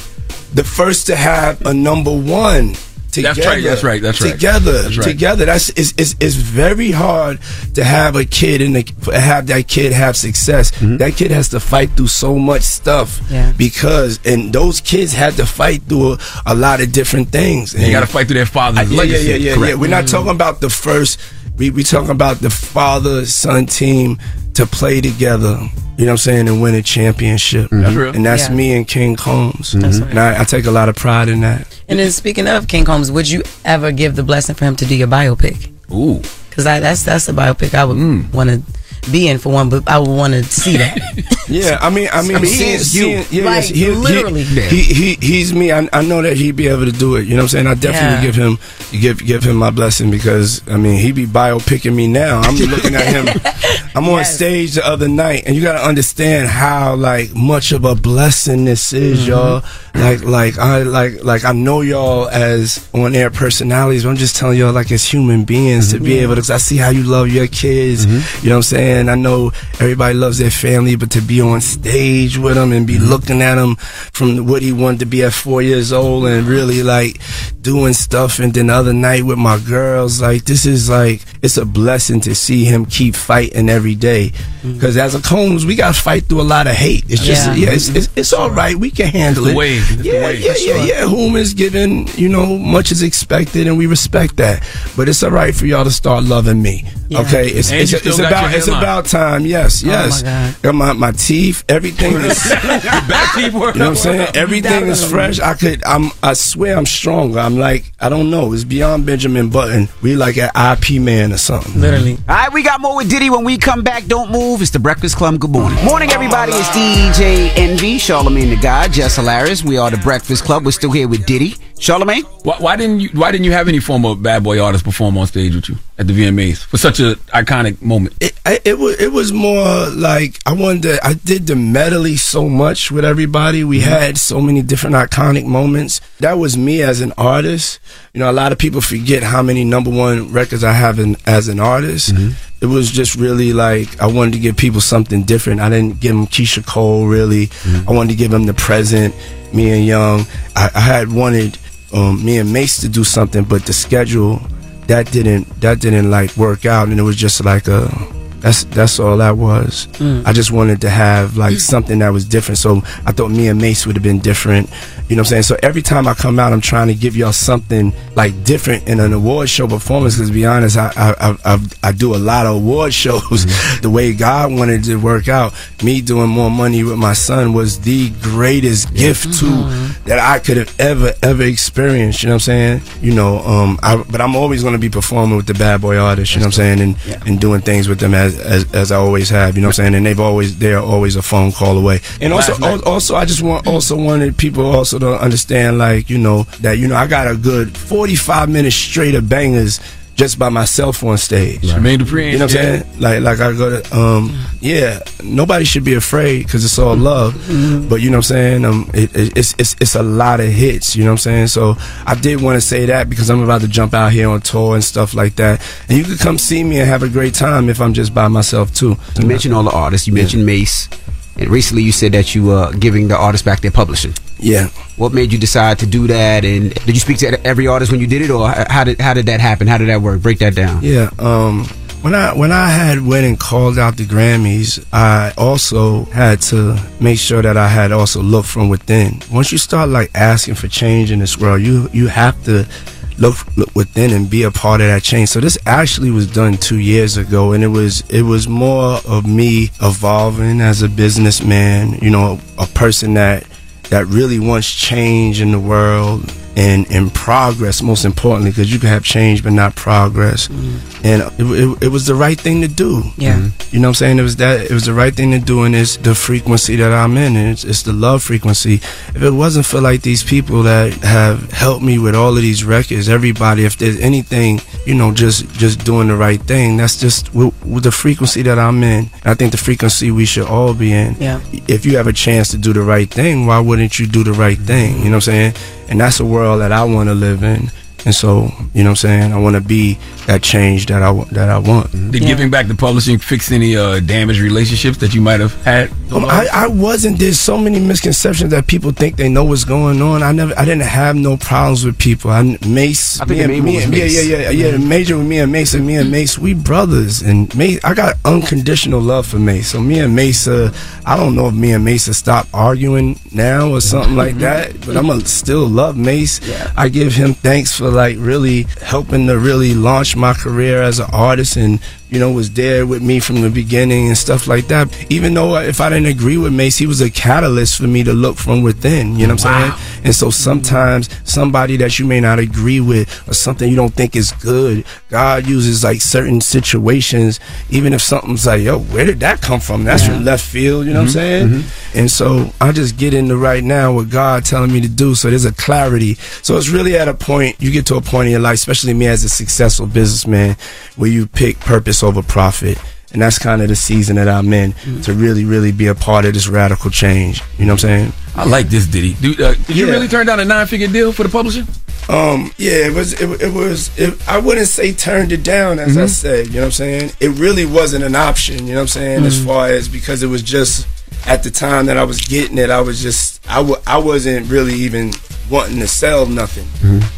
The first to have a number one. Together, That's right, that's right, that's right. Together, That's right. together. That's it's, it's it's very hard to have a kid and have that kid have success. Mm-hmm. That kid has to fight through so much stuff Yeah. because and those kids had to fight through a, a lot of different things. You got to fight through their father's yeah, legacy. Yeah, yeah, yeah, yeah. We're not talking about the first. We we talking about the father son team to play together. You know what I'm saying and win a championship. That's mm-hmm. real. And that's Yeah. me and King Combs. Mm-hmm. That's right. And I, I take a lot of pride in that. And then speaking of King Combs, would you ever give the blessing for him to do your biopic? Ooh. Because that's that's a biopic I would mm. want to be in for one, but I would want to see that. *laughs* Yeah, I mean, I mean, I mean, he seeing- you. seeing- yeah, Like, yes, he, literally. He, he, he he's me. I, I know that he'd be able to do it. You know what I'm saying? I definitely Yeah. give him give give him my blessing because I mean he be biopicking me now. I'm *laughs* looking at him. I'm on stage the other night, and you got to understand how like much of a blessing this is, Mm-hmm. y'all. Like like I like like I know y'all as on air personalities. But I'm just telling y'all like as human beings to be able to. Cause I see how you love your kids. Mm-hmm. You know what I'm saying? I know everybody loves their family, but to be on stage with them and be Mm-hmm. looking at them from what he wanted to be at four years old and really like doing stuff. And then the other night with my girls, like this is like it's a blessing to see him keep fighting every day. Because as a Combs, we got to fight through a lot of hate. It's just Mm-hmm. Yeah. yeah, it's, it's, it's all right. We can handle it. the wave. It's yeah, wave. yeah, yeah, yeah. Whom is given, you know, much is expected, and we respect that. But it's all right for y'all to start loving me. Yeah. Okay, it's And it's, you still it's got about your it's about time. Yes, Oh, my yes. God. My my teeth, everything is. *laughs* Back teeth. You know what I'm saying? Everything is fresh. I could. I'm. I swear I'm stronger. I'm like. I don't know. It's beyond Benjamin Button. We like an Ip Man or something. Literally. All right, we got more with Diddy when we come back. Don't move. It's the Breakfast Club. Good morning. Morning, everybody. It's DJ Envy, Charlemagne the God, Jess Hilarious. We are the Breakfast Club. We're still here with Diddy. Charlemagne? Why, why didn't you? Why didn't you have any former bad boy artist perform on stage with you at the VMAs for such an iconic moment? It, I- it was it was more like I wanted to, I did the medley so much with everybody. We mm-hmm. had so many different iconic moments. That was me as an artist. You know, a lot of people forget how many number one records I have in, as an artist. Mm-hmm. It was just really like I wanted to give people something different. I didn't give them Keyshia Cole really. Mm-hmm. I wanted to give them the present. Me and Young. I, I had wanted um, me and Mase to do something, but the schedule that didn't that didn't like work out, and it was just like a that's that's all that was. Mm. I just wanted to have like mm. something that was different. So I thought me and Mase would have been different. You know what I'm saying? So every time I come out, I'm trying to give y'all something like different in an award show performance. Because to be honest, I I, I I do a lot of award *laughs* shows. Mm-hmm. the way God wanted it to work out, me doing more money with my son was the greatest gift to mm-hmm. that I could have ever ever experienced. You know what I'm saying? You know, um, I, but I'm always going to be performing with the bad boy artists. You know what I'm saying? And and doing things with them as, as as I always have. You know what I'm saying? And they've always they're always a phone call away. And also al- also I just want also wanted people also to understand like you know that you know I got a good 45 minutes straight of bangers. Just by myself on stage. Jermaine Dupri, You know what I'm yeah. saying? Like, like I go to, um, yeah. Nobody should be afraid because it's all love. But you know what I'm saying? Um, it, it, it's it's it's a lot of hits. You know what I'm saying? So I did want to say that because I'm about to jump out here on tour and stuff like that. And you could come see me and have a great time if I'm just by myself too. You mentioned all the artists. You mentioned Mase, and recently you said that you were giving the artists back their publishing. Yeah. What made you decide to do that? And did you speak to every artist when you did it, or how did how did that happen? How did that work? Break that down. Yeah. Um, when I when I had went and called out the Grammys, I also had to make sure that I had also looked from within. Once you start like asking for change in this world, you you have to look, look within and be a part of that change. So this actually was done two years ago, and it was it was more of me evolving as a businessman. You know, a person that that really wants change in the world and and progress most importantly because you can have change but not progress mm-hmm. and it, it, it was the right thing to do Yeah. you know what i'm saying it was that it was the right thing to do and it's the frequency that i'm in and it's, it's the love frequency if it wasn't for like these people that have helped me with all of these records everybody if there's anything you know just just doing the right thing that's just with, with the frequency that i'm in i think the frequency we should all be in Yeah. if you have a chance to do the right thing, why wouldn't you do the right thing? You know what I'm saying? And that's a world that I want to live in. And so, you know what I'm saying? I want to be that change that I that I want. Did giving back to publishing fix any uh, damaged relationships that you might have had? Um, I, I wasn't. There's so many misconceptions that people think they know what's going on. I never. I didn't have no problems with people. I Mase. I think me the and- me one was and- yeah, Mase. yeah, yeah, yeah. The major with me and Mase and me and Mase, we brothers. And Mase, I got unconditional love for Mase. So me and Mase, uh, I don't know if me and Mase have stopped arguing now or something like that. But I'm gonna still love Mase. I give him thanks for like really helping to really launch my career as an artist and you know, was there with me from the beginning and stuff like that. Even though if I didn't agree with Mase, he was a catalyst for me to look from within. You know what I'm saying? And so sometimes somebody that you may not agree with or something you don't think is good, God uses like certain situations, even if something's like, yo, where did that come from? That's from left field, you know what I'm mm-hmm. saying? Mm-hmm. And so I just get into right now what God telling me to do. So there's a clarity. So it's really at a point, you get to a point in your life, especially me as a successful businessman, where you pick purpose over profit. And that's kind of the season that I'm in to really, really be a part of this radical change. You know what I'm saying? I like this Diddy. Dude, uh, did you really turn down a nine figure deal for the publishing? Um, yeah, it was, it, it was, it, I wouldn't say turned it down, as I Mhm. said, you know what I'm saying? It really wasn't an option, you know what I'm saying? As Mhm. far as, because it was just, at the time that I was getting it, I was just, I w- I wasn't really even wanting to sell nothing.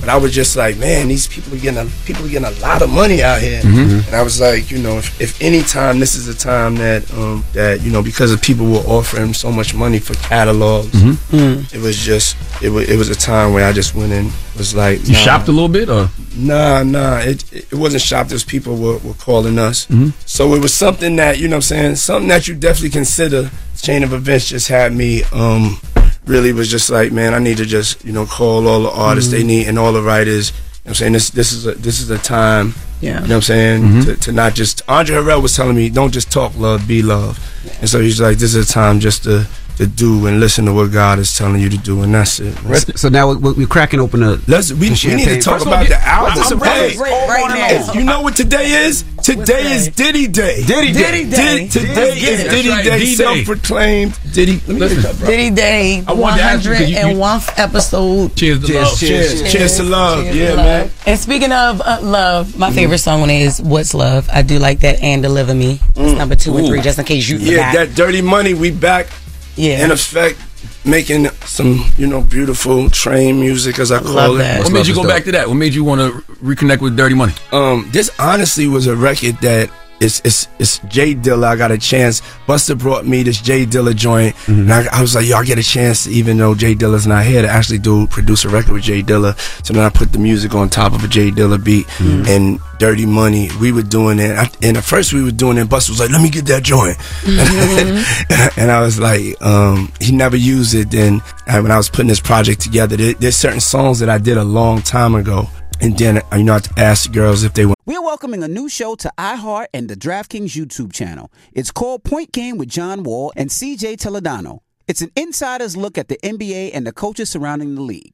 But I was just like, man, these people are getting a, people are getting a lot of money out here, Mhm. and I was like, you know, if, if any time this is a time that um that you know because of people were offering so much money for catalogs, Mhm. it was just it was it was a time where I just went in was like You shopped a little bit, or Nah, nah, it it wasn't shopped as people were, were calling us. Mhm. So it was something that you know what I'm saying something that you definitely consider. Chain of events just had me um really was just like man I need to just you know call all the artists they Mhm. need and all the writers. You know what I'm saying this this is a this is a time. Yeah. You know what I'm saying Mhm. to, to not just Andre Harrell was telling me don't just talk love be love, and so he's like this is a time just to to do and listen to what God is telling you to do and that's it. man. So now we're, we're cracking open a. Let's we, we need to talk about the album. I'm Hey, right now. you know what today is? Today is Diddy Day. Diddy Day. Diddy Day. Did- today Let's is. Diddy right, Day, D-Day. self-proclaimed Diddy. Let me get a. Diddy Day, I wanted to ask you, 'cause you- you- 101st episode. cheers to Cheers, love. cheers. Cheers to love. Cheers Yeah, to man. And speaking of uh, love, my favorite song is "What's Love." I do like that and "Deliver Me." That's number two and three, just in case you Yeah, forgot. that dirty money. We back yeah, in effect, making some you know beautiful train music as I call Love it. that. What made you go back to that? What made you want to reconnect with Dirty Money? Um, this honestly was a record that it's it's it's Jay Dilla. I got a chance. Buster brought me this Jay Dilla joint, mm-hmm. and I, I was like, yo, I get a chance, even though Jay Dilla's not here, to actually do produce a record with Jay Dilla. So then I put the music on top of a Jay Dilla beat mm-hmm. and Dirty Money. We were doing it, I, and at first we were doing it. Buster was like, let me get that joint, mm-hmm. *laughs* and I was like, um, he never used it. Then when I was putting this project together, there, there's certain songs that I did a long time ago. And then, uh, you know, asked the girls if they want. We're welcoming a new show to iHeart and the DraftKings YouTube channel. It's called Point Game with John Wall and CJ Toledano. It's an insider's look at the NBA and the coaches surrounding the league.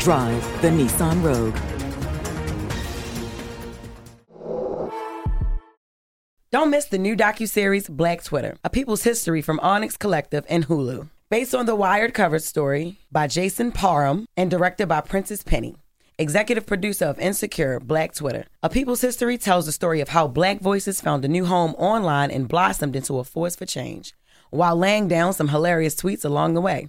Drive the Nissan Rogue. Don't miss the new docuseries Black Twitter, a people's history from Onyx Collective and Hulu. Based on the Wired cover story by Jason Parham and directed by Prentice Penny. Executive producer of Insecure, Black Twitter. A People's History tells the story of how black voices found a new home online and blossomed into a force for change, while laying down some hilarious tweets along the way.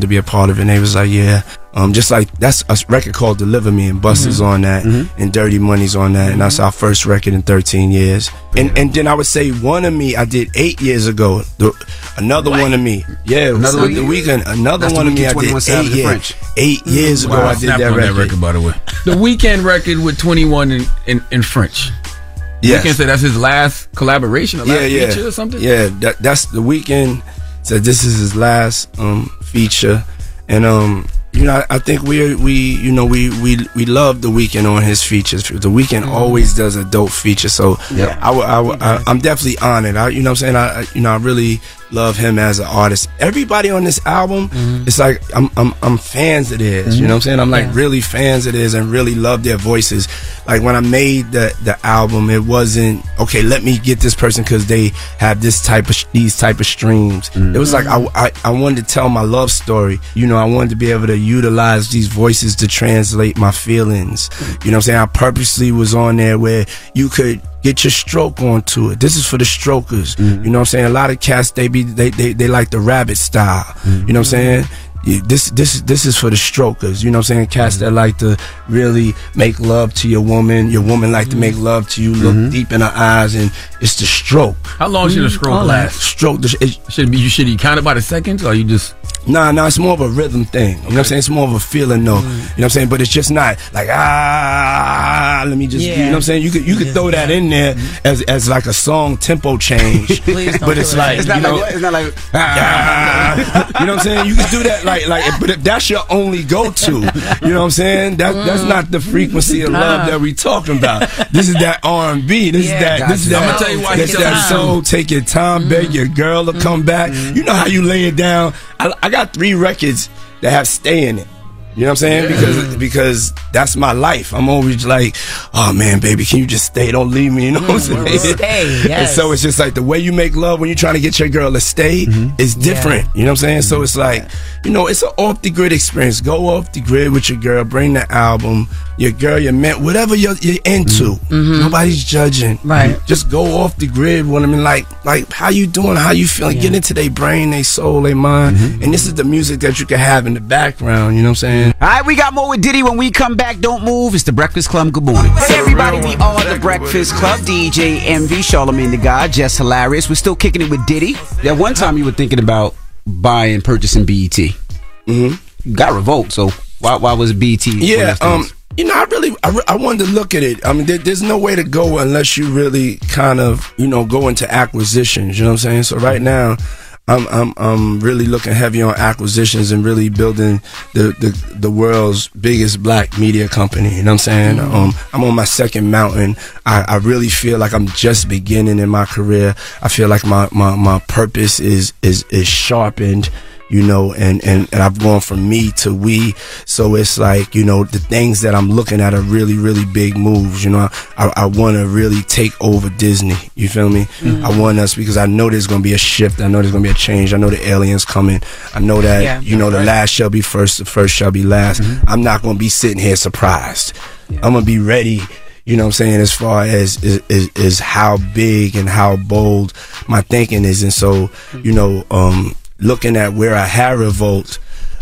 To be a part of it, and they was like, yeah, um, just like that's a record called "Deliver Me" and Buster's Mhm. on that, Mhm. and Dirty Money's on that, and that's our first record in 13 years. And and then I would say one of me I did eight years ago. The, another What? one of me, yeah, Another another one the Weeknd. Another one of me I did 21 eight and years. Eight years ago Wow, I did that record. that record, by the way. The Weeknd record with 21 in, in, in French. Yes. You can say that's his last collaboration, or last yeah, yeah, feature or something? Yeah, that, that's the Weeknd. Said this is his last um, feature, and um, you know, I, I think we we you know we we we love the Weeknd on his features. The Weeknd always does a dope feature, so Yep. I am definitely honored. I, you know, what I'm saying I I- you know I really love him as an artist. Everybody on this album, mm-hmm. it's like I'm I'm I'm fans of theirs. You know, what I'm saying I'm like Yeah. really fans of theirs and really love their voices. Like when I made the the album, it wasn't okay. Let me get this person because they have this type of sh- these type of streams. It was like mm-hmm. I, I I wanted to tell my love story. You know, I wanted to be able to utilize these voices to translate my feelings. You know, what I'm saying I purposely was on there where you could Get your stroke onto it. This is for the strokers. Mm-hmm. You know what I'm saying? A lot of cats they be they they, they like the rabbit style. Mm-hmm. You know what I'm saying? You- This this this is for the strokers. You know what I'm saying? Cats Mm-hmm. that like to really make love to your woman. Your woman like to make love to you. Look Mm-hmm. deep in her eyes, and it's the stroke. How long should a stroke last? Stroke. It, should be. You should you count it by the seconds, or you just? Nah, nah, it's more of a rhythm thing. You know what I'm saying? It's more of a feeling though. You know what I'm saying? But it's just not like ah let me just you know what I'm saying? You could you could throw that in there as as like a song tempo change. *laughs* Please don't but it's do like. It's not you know, like- it's not like, *laughs* ah, you know what I'm saying? You can do that like like but if that's your only go to. You know what I'm saying? That that's not the frequency of love that we talking about. This is that R&B. This Yeah, is that this is gotcha. that I'ma tell you why he that's took that time. soul take your time, babe. Your girl will come back. You know how you lay it down. I, I got three records that have stay in it. You know what I'm saying? Because because that's my life. I'm always like, oh man, baby, can you just stay? Don't leave me. *laughs* You know what I'm mm-hmm. saying? Stay, And so it's just like the way you make love when you're trying to get your girl to stay mm-hmm. is different. You know what I'm saying? So mm-hmm. it's like, you know, it's an off the grid experience. Go off the grid with your girl. Bring the album. Your girl, your man, whatever you're, you're into. Nobody's judging. Right. Just go off the grid with them and like, like how you doing? How you feeling? Get into their brain, their soul, their mind. And this is the music that you can have in the background. You know what I'm saying? All right, we got more with Diddy when we come back. Don't move. It's the Breakfast Club. Good morning. Hey, everybody. We are the Breakfast Club. DJ Envy, Charlemagne the God, Jess Hilarious. We're still kicking it with Diddy. At one time, you were thinking about buying, purchasing BET. Mm-hmm. Got Revolt, so why, why was BET? one Yeah, um, you know, I really, I, re- I wanted to look at it. I mean, there, there's no way to go unless you really kind of, you know, go into acquisitions. You know what I'm saying? So right now, I'm, I'm, I'm really looking heavy on acquisitions and really building the, the, the world's biggest black media company. You know what I'm saying? Um, I'm on my second mountain. I, I really feel like I'm just beginning in my career. I feel like my, my, my purpose is, is, is sharpened you know, and, and, and I've gone from me to we. So it's like, you know, the things that I'm looking at are really, really big moves. You know, I, I want to really take over Disney. You feel me? Mm. I want us because I know there's going to be a shift. I know there's going to be a change. I know the aliens coming. I know that, Yeah. you know, the last shall be first, the first shall be last. Mm-hmm. I'm not going to be sitting here surprised. I'm going to be ready you know what I'm saying, as far as is, is, is how big and how bold my thinking is. And so, mm. you know, um, looking at where I had Revolt,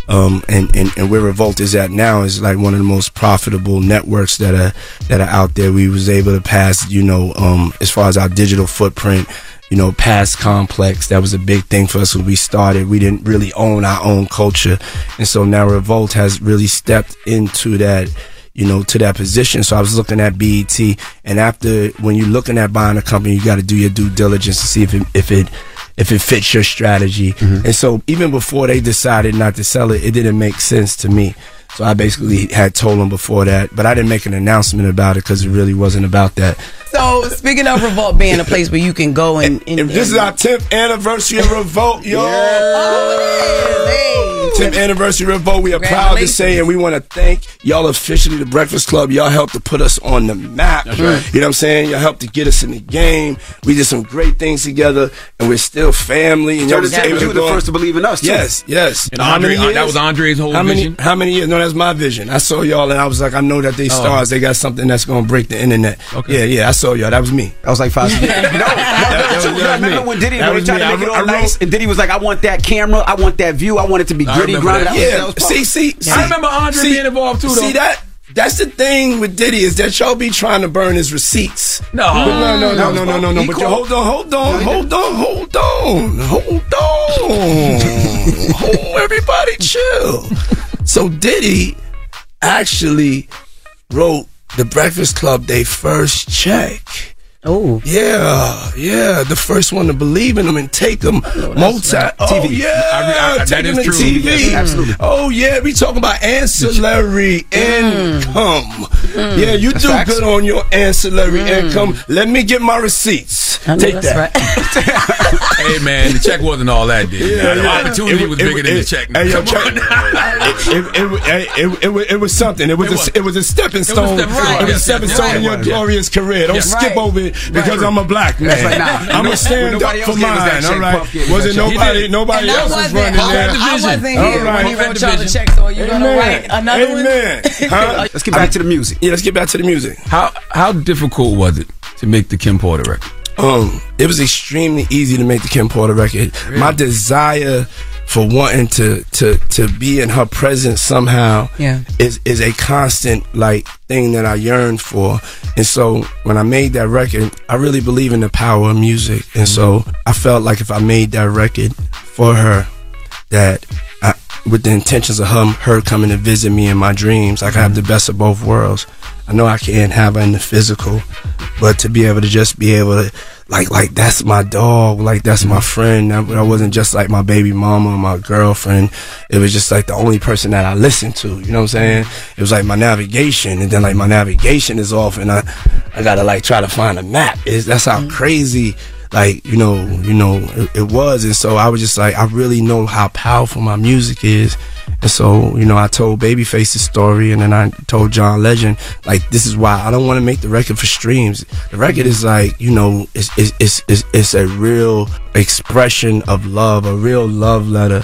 um, and, and, and where Revolt is at now is like one of the most profitable networks that are that are out there. We was able to pass, you know, um, as far as our digital footprint, you know, past complex. That was a big thing for us when we started. We didn't really own our own culture, and so now Revolt has really stepped into that you know, to that position. So I was looking at BET, and after when you're looking at buying a company, you got to do your due diligence to see if it if it if it fits your strategy. Mm-hmm. And so even before they decided not to sell it, it didn't make sense to me. So I basically had told them before that, but I didn't make an announcement about it because it really wasn't about that. So speaking of Revolt being a place where you can go and, and If this is our 10th anniversary of Revolt, yo. Oh, 10th anniversary of Revolt. We are proud to say, and we want to thank y'all officially, the Breakfast Club. Y'all helped to put us on the map. That's right. You know what I'm saying? Y'all helped to get us in the game. We did some great things together, and we're still family. And y'all was out able you were the first to believe in us, too. Yes, yes. And Andre- uh, that was Andre's whole how vision? Many, how many years? No, that's my vision. I saw y'all, and I was like, I know that they Oh. stars. They got something that's going to break the internet. Okay. Yeah, yeah. I saw y'all. That was me. I was like five. *laughs* no, that was- you that was remember me. when Diddy when was they tried me. to I make it all wrote- nice, and Diddy was like, "I want that camera. I want that view. I want it to be gritty, grounded." that. That Yeah, that was part- see, see, Yeah. see. I remember Andre see, being involved, too, though. See that? That's the thing with Diddy is that y'all be trying to burn his receipts. No. But no, no, That no, no, no, no, no. But you hold on, hold on, hold on, hold on, hold on, hold everybody chill. So Diddy actually wrote the Breakfast Club their first check. Oh yeah, yeah, the first one to believe in them and take them oh, multi. Oh TV. yeah, I re- I- that take is them true. TV. Yes, absolutely. Oh yeah, we talking about ancillary mm. income. Mm. Yeah, you That's do facts. good on your ancillary mm. income. Let me get my receipts. Take that. *laughs* hey man, the check wasn't all that, dude. Yeah, the yeah. opportunity It- was it- bigger than the check. Hey, yo, Come check- on. *laughs* it, it, it, it, it, was- it was something. It was, It a, was. it was a stepping stone. It was a stepping stone in your glorious career. Don't skip Right. over it because Right. I'm a black man. That's right. Nah, I'm no- gonna stand up for gave us that mine. check. All right. Puff Wasn't that nobody nobody And else was running I- there. I wasn't here All when right. he wrote y'all the check, so you gonna Amen. write another one? Amen. *laughs* Let's get back to the music. Yeah, let's get back to the music. How how difficult was it to make the Kim Porter record? Um, it was extremely easy to make the Kim Porter record. My desire for wanting to to to be in her presence somehow Yeah. is is a constant like thing that I yearn for. And so when I made that record, I really believe in the power of music. And so I felt like if I made that record for her, that I, with the intentions of her, her coming to visit me in my dreams, I could have the best of both worlds. I know I can't have her in the physical, but to be able to just be able to, like, like that's my dog, like that's my friend. That, that wasn't just like my baby mama or my girlfriend. It was just like the only person that I listened to. You know what I'm saying? It was like my navigation, and then like my navigation is off, and I, I gotta like try to find a map. Is that's how mm-hmm. crazy like you know you know it, it was. And so i was just like i really know how powerful my music is. And so you know i told babyface's story and then i told john legend like this is why i don't want to make the record for streams. The record is like you know it's it's it's, it's, it's a real expression of love a real love letter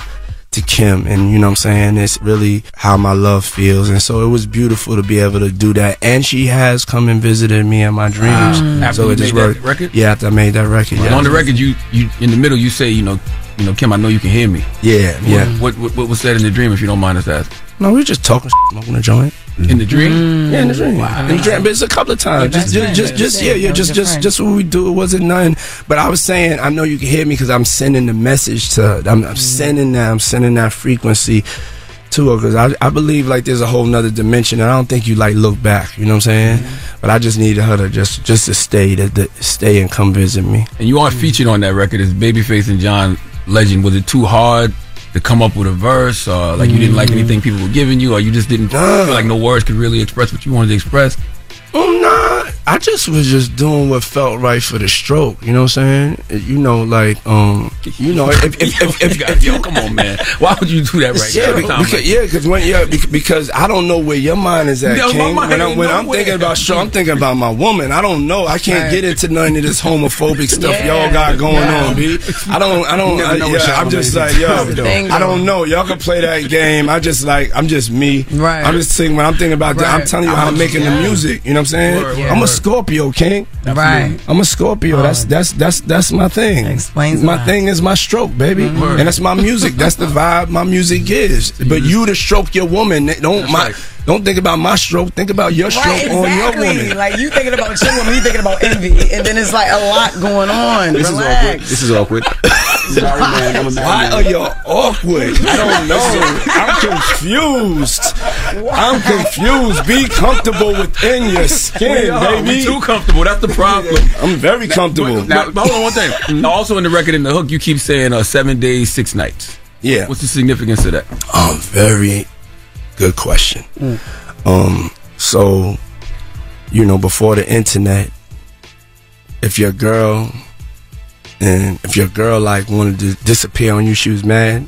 to Kim and you know what I'm saying? It's really how my love feels and so it was beautiful to be able to do that. And she has come and visited me in my dreams. Ah. After so it just made that worked. record? yeah after I made that record And yeah on the record, you you in the middle, you say, you know, you know, Kim, I know you can hear me. Yeah, yeah. What what, what was said in the dream, if you don't mind us asking? no we were just talking smoking a joint. In the dream? Mm. yeah in the dream. In the dream. But it's a couple of times. Just just just, just yeah yeah just just just what we do it wasn't nothing. But I was saying I know you can hear me because I'm sending the message to. I'm, I'm mm. sending that I'm sending that frequency to her because I, I believe like there's a whole nother dimension and I don't think you like look back you know what I'm saying? Mm-hmm. But I just needed her to just just to stay to, to stay and come visit me. And you are featured on that record. As Babyface and John Legend. Was it too hard to come up with a verse, or like you didn't like Mm. anything people were giving you, or you just didn't feel like no words could really express what you wanted to express? Um, nah, I just was just doing what felt right for the stroke. You know what I'm saying? You know, like, um, you know, if if if, if, *laughs* Yo, yo, come on, man. Why would you do that right yeah, now? because, because, yeah, because when yeah, because I don't know where your mind is at, No, King. When, I'm, when I'm thinking about stroke, I'm thinking about my woman. I don't know. I can't Right. get into none of this homophobic stuff Yeah. y'all got going Yeah. on, b. I don't. I don't. I, know yeah, I'm just like yo. That's the thing, I don't know. Y'all can play that game. I just like. I'm just me. Right. I'm just saying when I'm thinking about that. I'm telling you how I'm making the music. You know what I'm saying? I'm a. Scorpio, King. Right. I'm a Scorpio. That's that's that's that's my thing. Explains my why. thing is my stroke, baby, Mhm. and that's my music. That's the vibe my music gives. But you to stroke your woman, don't my don't think about my stroke. Think about your stroke Right, on your exactly. woman. Like you thinking about your woman, you thinking about envy, and then it's like a lot going on. This is awkward. This is awkward. *laughs* Sorry, man. I'm Why are y'all awkward? I don't *laughs* know. I'm confused. I'm confused. Be comfortable within your skin, We are. baby. We too comfortable. That's the problem. I'm very comfortable. Now, but hold on one thing. Now, also in the record in the hook, you keep saying uh, seven days, six nights. Yeah. What's the significance of that? Um, very good question. Um, so, you know, before the internet, if your girl and if your girl like wanted to disappear on you, she was mad.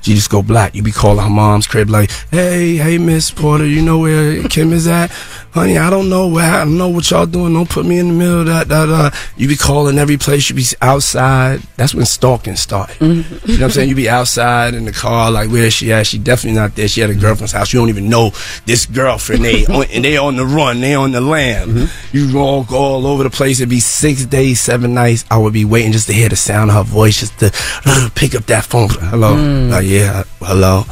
She just go black. You be calling her mom's crib like, "Hey, hey, Miss Porter, you know where Kim is at? Honey, I don't know where. I don't know what y'all doing. Don't put me in the middle of that. that uh. You be calling every place. You be outside. That's when stalking started. You know what I'm saying? You be outside in the car, like, where is she at? She definitely not there. She at a girlfriend's house. You don't even know this girlfriend. They *laughs* on, and they on the run. They on the lam. You walk all over the place. It'd be six days, seven nights. I would be waiting just to hear the sound of her voice, just to uh, pick up that phone. Hello. Mm. Uh, yeah. Hello.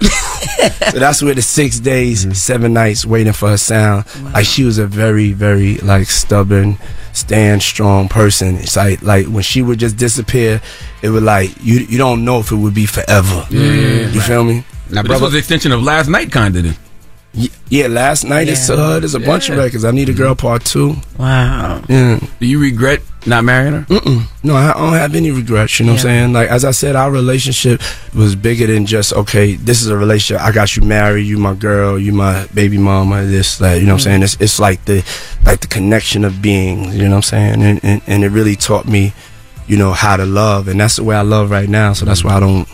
So that's where the six days, mm-hmm. seven nights waiting for her sound. Like she was a very, very like stubborn, stand strong person. It's like like when she would just disappear, it would like you you don't know if it would be forever. Yeah, yeah, yeah. You feel me? Now, this was the extension of last night, kind of. Then. Yeah, last night it's to her. There's a bunch of records. I need a girl part two. Wow. Yeah. Do you regret not marrying her? Mm-mm. No, I don't have any regrets. You know what I'm saying? Like as I said, our relationship was bigger than just okay. This is a relationship. I got you married. You my girl. You my baby mama. This that. You know what I'm mm. saying? It's it's like the like the connection of beings. You know what I'm saying? And and, and it really taught me, you know, how to love, and that's the way I love right now. So that's mm. why I don't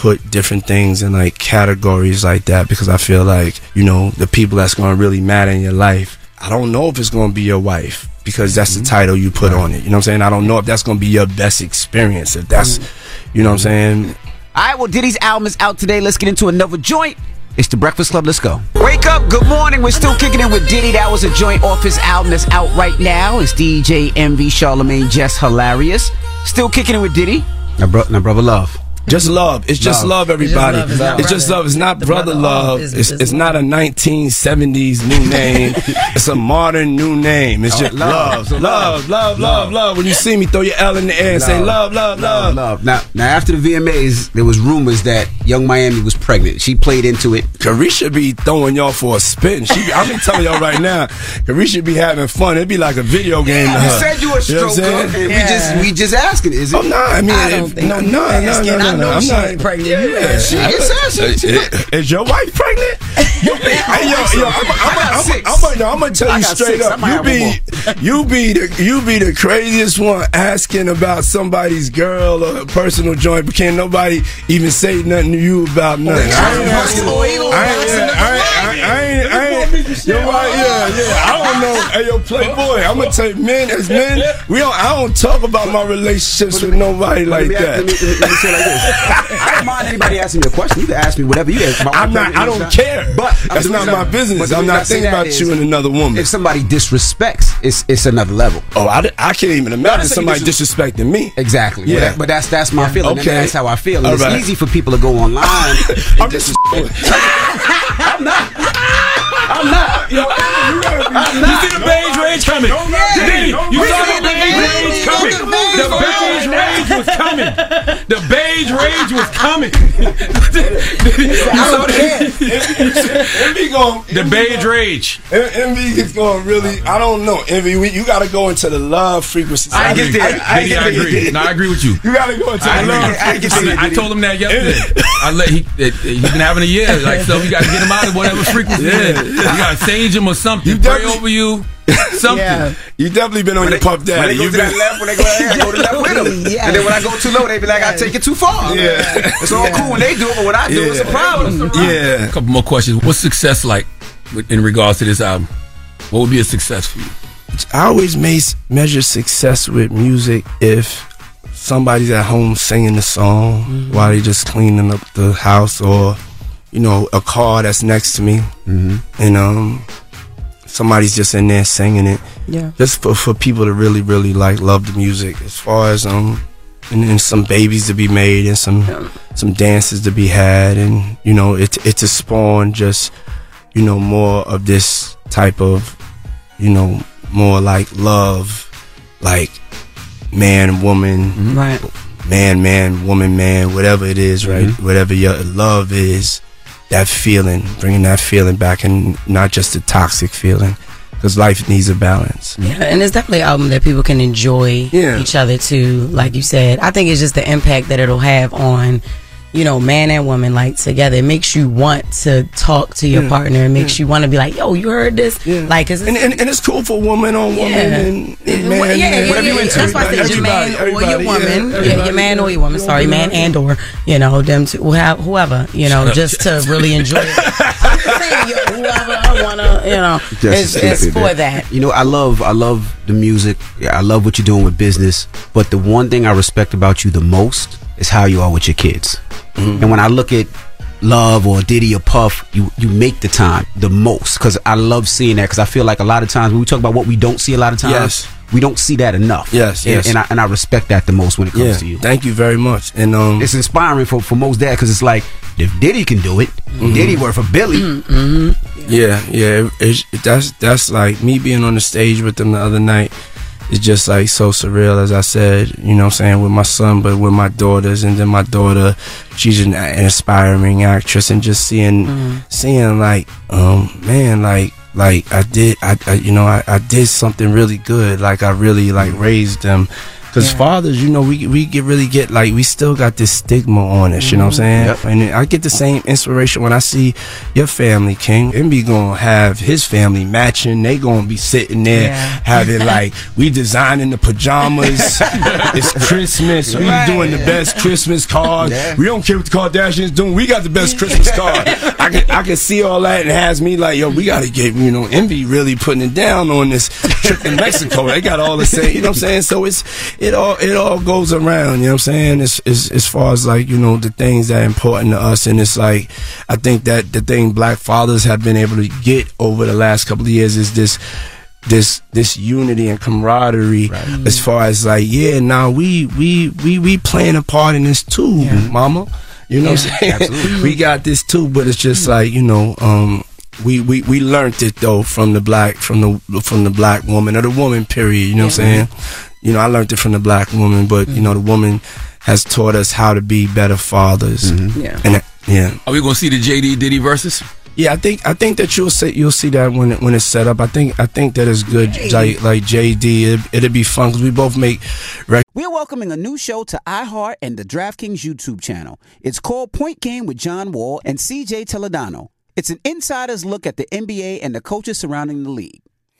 put different things in like categories like that because I feel like you know the people that's going to really matter in your life. I don't know if it's going to be your wife because that's the mm-hmm. title you put on it. You know what I'm saying? I don't know if that's going to be your best experience. If that's, mm-hmm. you know what I'm saying? All right, well, Diddy's album is out today. Let's get into another joint. It's the Breakfast Club. Let's go. Wake up. Good morning. We're still kicking it with Diddy. That was a joint off his album that's out right now. It's DJ Envy Charlemagne Jess Hilarious. Still kicking it with Diddy. Now, bro- now brother love. Just love. It's just Love. love, everybody. It's just love. It's just love. It's not The brother brother love. is- It's, is it's not a 1970s new name. *laughs* it's a modern new name. It's Oh, just love. love. Love, love, love, love. When you see me, throw your L in the air and say love, love, love. love. Now, now after the VMAs, there was rumors that Young Miami was pregnant. She played into it. Caresha be throwing y'all for a spin. She be, I'm gonna tell y'all right now, Caresha be having fun. It'd be like a video game to You said you a know what I'm stroker, and we just we just asking. Is it? Oh no, I mean, I don't if- think no, so. no, no, Asking. no, no, know no. I'm she not. ain't pregnant. You Yeah, asked. She- I- it says she- she- Is- Is your wife pregnant? You be, *laughs* hey, yo, yo, I'm, I'm, I got I'm. I'm, I'm, I'm gonna tell you straight six. Up. You be, *laughs* you be the, you be the craziest one asking about somebody's girl or a personal joint, but can't nobody even say nothing to you about oh, nothing. Oh, I ain't I ain't- I ain't- I ain't- You're right, yeah, yeah. I don't know. Hey, yo, Playboy, I'm gonna tell men as men, we don't. I don't talk about my relationships with nobody like that. Let me, let me, let me say like this. I don't mind anybody asking me a question. You can ask me whatever you ask. I'm not. I don't care. But that's not my business. I'm not thinking about you and another woman. If somebody disrespects, it's it's another level. Oh, I, I can't even imagine somebody disrespecting me. Exactly. Yeah. But, that's that's my feeling. Okay. that's how I feel. It's easy for people to go online. *laughs* I'm just. *laughs* I'm not. I'm not. Yo, You see the beige rage coming. Diddy, you saw the beige rage coming. The beige rage was coming. The beige rage was coming. You saw that? Envy going. The beige rage. Envy is going really. I don't know. Envy, you got to go into the love frequency. I get there. I agree. No, I agree with you. You got to go into the love frequency. I, I told him that yesterday. I let he he's been having a year like so. You got to get him out of whatever frequency. Yeah. You got to sage him or something. You pray over you. Something. Yeah. You definitely been on your puff When daddy. they go You to been that left, when they go there, I go to the left with them. *laughs* Yeah. And then when I go too low, they be like, I take it too far. Yeah. It's all cool when they do it, but when I do, it, it's a problem. Yeah. A couple more questions. What's success like in regards to this album? What would be a success for you? I always mas- measure success with music if somebody's at home singing the song Mm-hmm. while they just cleaning up the house or you know a car that's next to me. Mm-hmm. and um somebody's just in there singing it. Yeah. just for, for people to really really like love the music. As far as um and, and some babies to be made and some some dances to be had. And you know it it to spawn just you know more of this type of you know more like love. Like man woman. Right. Man man woman man whatever it is right? Whatever your love is that feeling bringing that feeling back and not just the toxic feeling because life needs a balance Yeah, and it's definitely an album that people can enjoy yeah. each other too. Like you said, I think it's just the impact that it'll have on, you know, man and woman like together. It makes you want to talk to your Yeah, partner. It makes yeah. you want to be like, yo, you heard this? Like, 'cause it's, and, and, and it's cool for woman on woman Yeah. and, and man, yeah, yeah, whatever yeah, you yeah. into. That's why I said your man or your woman, yeah, yeah, your everybody, man or your woman. Sorry, man and or you know them two, whoever, whoever you know, just to really *laughs* enjoy it. I'm just saying, yo, whoever I wanna, you know, it's, it's for that. You know, I love I love the music. I love what you're doing with business. But the one thing I respect about you the most is how you are with your kids. Mm-hmm. And when I look at Love or Diddy or Puff, you you make the time the most because I love seeing that because I feel like a lot of times when we talk about what we don't see a lot of times, Yes. we don't see that enough. Yes, And- yes. And, I and I respect that the most when it comes Yeah, to you. thank you very much. And um, It's inspiring for for most dads because it's like if Diddy can do it, Mhm. Diddy worth a Billy. Yeah, yeah. It, it's that's that's like me being on the stage with them the other night. It's just like so surreal, as I said. You know, what I'm saying with my son, but with my daughters, and then my daughter, she's an, an aspiring actress, and just seeing, seeing like, um, man, like, like I did, I, I you know, I, I did something really good. Like I really like raised them. Cause fathers, you know, we we get really get like we still got this stigma on us. You know what I'm mm-hmm. saying? And I get the same inspiration when I see your family, King. And be gonna have his family matching. They gonna be sitting there having *laughs* like we designing the pajamas. *laughs* it's Christmas. We Right. doing the best Christmas card. Yeah. We don't care what the Kardashians doing. We got the best Christmas card. I can I can see all that and has me like, yo, we gotta get you know, envy really putting it down on this trip in Mexico. They got all the same. You know what I'm saying? So it's it all it all goes around. You know what I'm saying? As as as far as like you know the things that are important to us, and it's like I think that the thing Black fathers have been able to get over the last couple of years is this this this unity and camaraderie right. as far as like yeah now we we we we playing a part in this too yeah. mama you know yeah, what i'm saying *laughs* we got this too but it's just like you know um we, we we learned it though from the black from the from the black woman or the woman period you know yeah. what i'm saying you know i learned it from the black woman but mm-hmm. you know the woman has taught us how to be better fathers mm-hmm. yeah and yeah are we gonna see the jd diddy verses yeah, I think I think that you'll see you'll see that when it, when it's set up. I think I think that is good. Like like JD, it, it'll be fun because we both make. Rec- We're welcoming a new show to iHeart and the DraftKings YouTube channel. It's called Point Game with John Wall and CJ Toledano. It's an insider's look at the NBA and the coaches surrounding the league.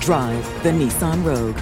Drive the Nissan Rogue.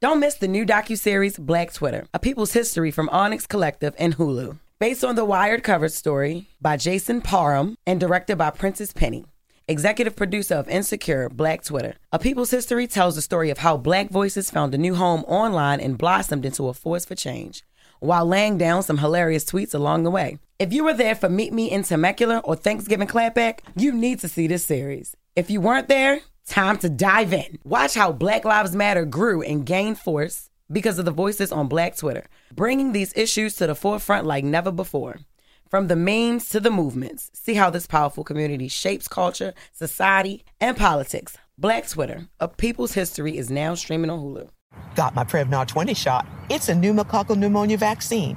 Don't miss the new docuseries Black Twitter, A People's History from Onyx Collective and Hulu. Based on the Wired cover story by Jason Parham and directed by Prentice Penny. Executive producer of Insecure, Black Twitter. A People's History tells the story of how black voices found a new home online and blossomed into a force for change while laying down some hilarious tweets along the way. If you were there for Meet Me in Temecula or Thanksgiving Clapback, you need to see this series. If you weren't there, time to dive in. Watch how Black Lives Matter grew and gained force because of the voices on Black Twitter, bringing these issues to the forefront like never before. From the memes to the movements, see how this powerful community shapes culture, society, and politics. Black Twitter, a people's history, is now streaming on Hulu. Got my Prevnar 20 shot. It's a pneumococcal pneumonia vaccine.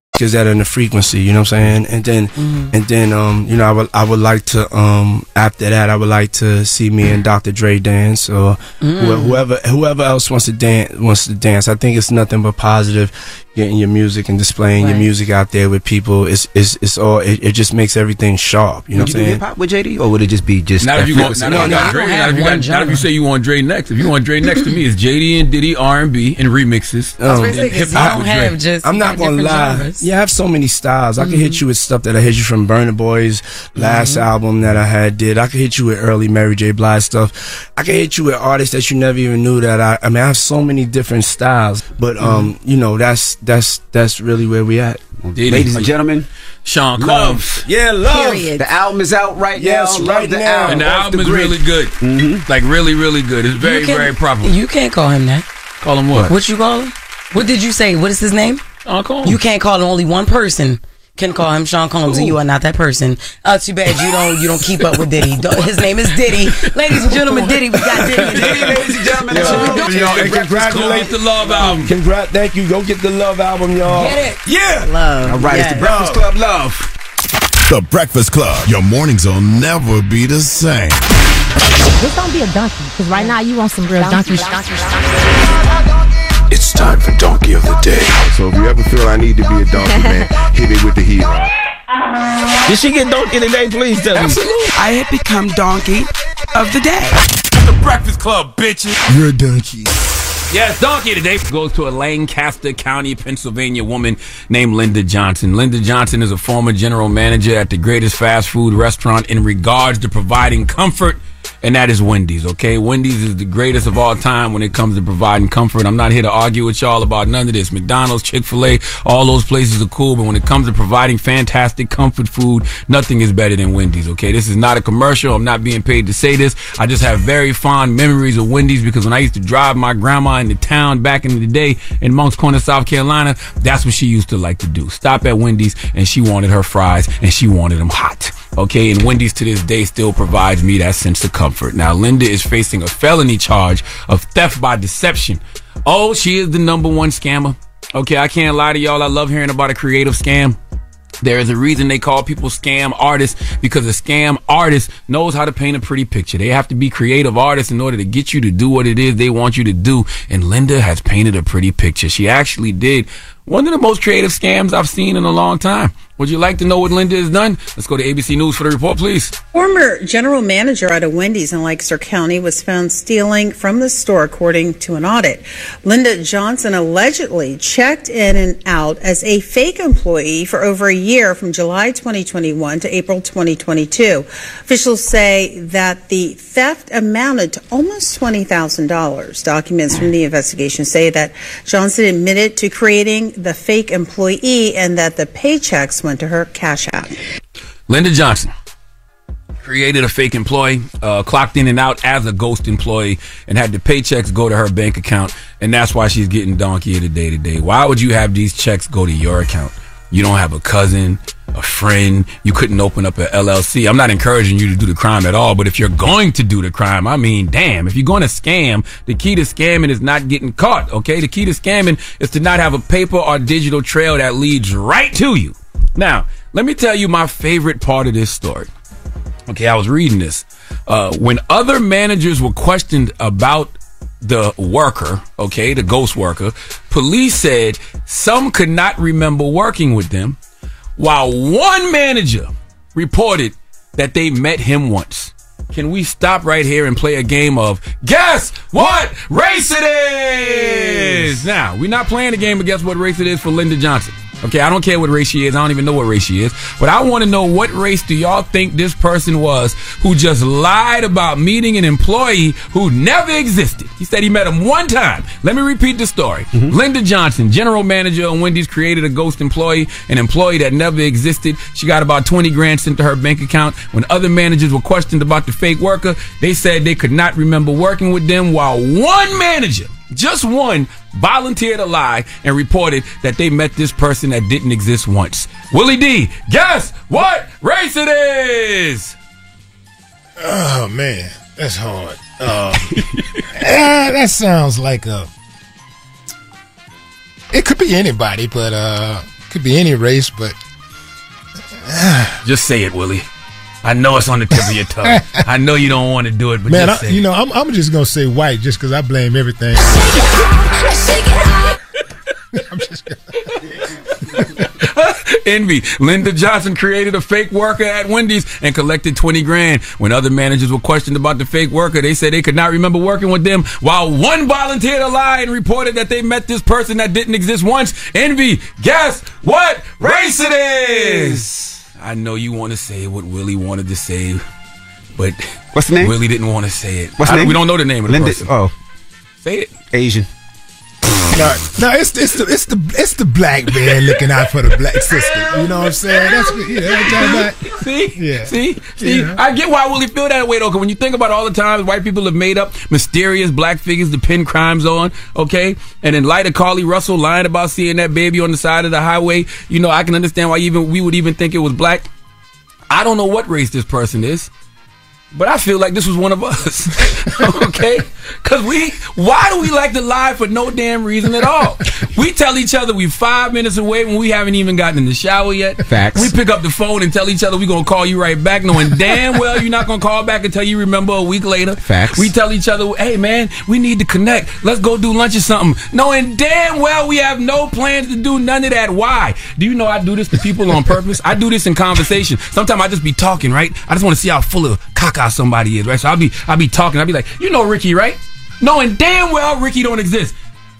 is that in the frequency, you know what I'm saying? And then mm-hmm. and then um, you know, I would I would like to um after that I would like to see me and Dr. Dre dance or mm. whoever whoever else wants to dance wants to dance. I think it's nothing but positive. Getting your music and displaying your music out there with people. It's it's it's all. It, it just makes everything sharp. You know Would what I'm do saying? hip hop with JD, or would it just be just Not that if you want, frequency? not if you got Dre, not if you got, not if you say you want Dre next. If you want Dre next to me, it's JD and Diddy R and B and remixes. Um, And hip hop with Dre. I'm not gonna lie. Yeah, I have so many styles. I can hit you with stuff that I hit you from Burna Boy's last album that I had did. I can hit you with early Mary J. Blige stuff. I can hit you with artists that you never even knew that I. I mean, I have so many different styles. But um, you know, that's that's that's really where we at. Ladies and gentlemen, Sean Love. Combs. Yeah, love. The album is out right Yes, now. right Love the now. album. And the Off album is grid. really good. Mm-hmm. Like really, really good. It's very, can- very proper. You can't call him that. Call him what? What you call him? What did you say? What is his name? Sean Combs. You can't call him only one person. Can call him Sean Combs, and you are not that person. Uh, too bad you don't you don't keep up with Diddy. Don't- His name is Diddy, ladies and gentlemen. Diddy, we got Diddy. Diddy, ladies and gentlemen. Yo, yo, and congratulate the Love album. Congrat, thank you. Go get the Love album, y'all. Get it. Yeah. Love. All right, it's the Breakfast Club Love. The Breakfast Club. Your mornings will never be the same. This don't be a donkey, because right now you want some real donkey. It's time for Donkey of the Day. So if you ever feel I need to be a donkey, man, *laughs* hit it with the heat. Did she get donkey today? Please tell me. I have become donkey of the day. The Breakfast Club, bitches. You're a donkey. Yes, Donkey today goes to a Lancaster County, Pennsylvania woman named Linda Johnson. Linda Johnson is a former general manager at the greatest fast food restaurant in regards to providing comfort, and that is Wendy's, okay? Wendy's is the greatest of all time when it comes to providing comfort. I'm not here to argue with y'all about none of this. McDonald's, Chick fil A, all those places are cool, but when it comes to providing fantastic comfort food, nothing is better than Wendy's, okay? This is not a commercial. I'm not being paid to say this. I just have very fond memories of Wendy's because when I used to drive my grandma into town back in the day in Moncks Corner, South Carolina, that's what she used to like to do. Stop at Wendy's and she wanted her fries and she wanted them hot. Okay, and Wendy's to this day still provides me that sense of comfort. Now, Linda is facing a felony charge of theft by deception. Oh, she is the number one scammer. Okay, I can't lie to y'all. I love hearing about a creative scam. There is a reason they call people scam artists because a scam artist knows how to paint a pretty picture. They have to be creative artists in order to get you to do what it is they want you to do. And Linda has painted a pretty picture. She actually did one of the most creative scams I've seen in a long time. Would you like to know what Linda has done? Let's go to ABC News for the report, please. Former general manager at a Wendy's in Lancaster County was found stealing from the store, according to an audit. Linda Johnson allegedly checked in and out as a fake employee for over a year from July 2021 to April 2022. Officials say that the theft amounted to almost $20,000. Documents from the investigation say that Johnson admitted to creating the fake employee and that the paychecks went to her cash app. Linda Johnson created a fake employee, uh, clocked in and out as a ghost employee, and had the paychecks go to her bank account, and that's why she's getting donkey the day today. Why would you have these checks go to your account? You don't have a cousin, a friend. You couldn't open up a LLC. I'm not encouraging you to do the crime at all, but if you're going to do the crime, I mean, damn, if you're going to scam, the key to scamming is not getting caught, okay? The key to scamming is to not have a paper or digital trail that leads right to you. Now, let me tell you my favorite part of this story. Okay, I was reading this. Uh, when other managers were questioned about the worker, okay, the ghost worker, police said some could not remember working with them, while one manager reported that they met him once. Can we stop right here and play a game of guess what race it is? Now, we're not playing a game of guess what race it is for Linda Johnson. Okay, I don't care what race she is. I don't even know what race she is. But I want to know what race do y'all think this person was who just lied about meeting an employee who never existed? He said he met him one time. Let me repeat the story. Mm-hmm. Linda Johnson, general manager of Wendy's, created a ghost employee, an employee that never existed. She got about 20 grand sent to her bank account. When other managers were questioned about the fake worker, they said they could not remember working with them, while one manager just one volunteered a lie and reported that they met this person that didn't exist once. Willie D, guess what race it is? Oh man, that's hard. Uh, *laughs* eh, that sounds like a. It could be anybody, but uh, could be any race. But Just say it, Willie. I know it's on the tip of your tongue. I know you don't want to do it, but man, just I, you know, I'm, I'm just gonna say white just because I blame everything. *laughs* I'm just gonna, *laughs* Envy. Linda Johnson created a fake worker at Wendy's and collected 20 grand. When other managers were questioned about the fake worker, they said they could not remember working with them, while one volunteered to lie and reported that they met this person that didn't exist once. Envy, guess what race it is? I know you want to say what Willie wanted to say, but what's the name? Willie didn't want to say it. What's the name? We don't know the name of the Linda. person. Oh, Say it. Asian. No, no, it's it's the it's the it's the black man looking out for the black sister. You know what I'm saying? That's yeah, that's all right. See, Yeah. see, see. Yeah. I get why Willie feel that way though. 'cause when you think about all the times white people have made up mysterious black figures to pin crimes on, okay, and in light of Carlee Russell lying about seeing that baby on the side of the highway, you know, I can understand why even we would even think it was black. I don't know what race this person is. But I feel like this was one of us. *laughs* okay? Because we, why do we like to lie for no damn reason at all? We tell each other we five minutes away when we haven't even gotten in the shower yet. Facts. We pick up the phone and tell each other we're going to call you right back, knowing damn well you're not going to call back until you remember a week later. Facts. We tell each other, hey man, we need to connect. Let's go do lunch or something. Knowing damn well we have no plans to do none of that. Why? Do you know I do this to people on purpose? I do this in conversation. Sometimes I just be talking, right? I just want to see how full of caca somebody is, right? So I'll be I'll be talking. I'll be like, you know Ricky, right? Knowing damn well Ricky don't exist.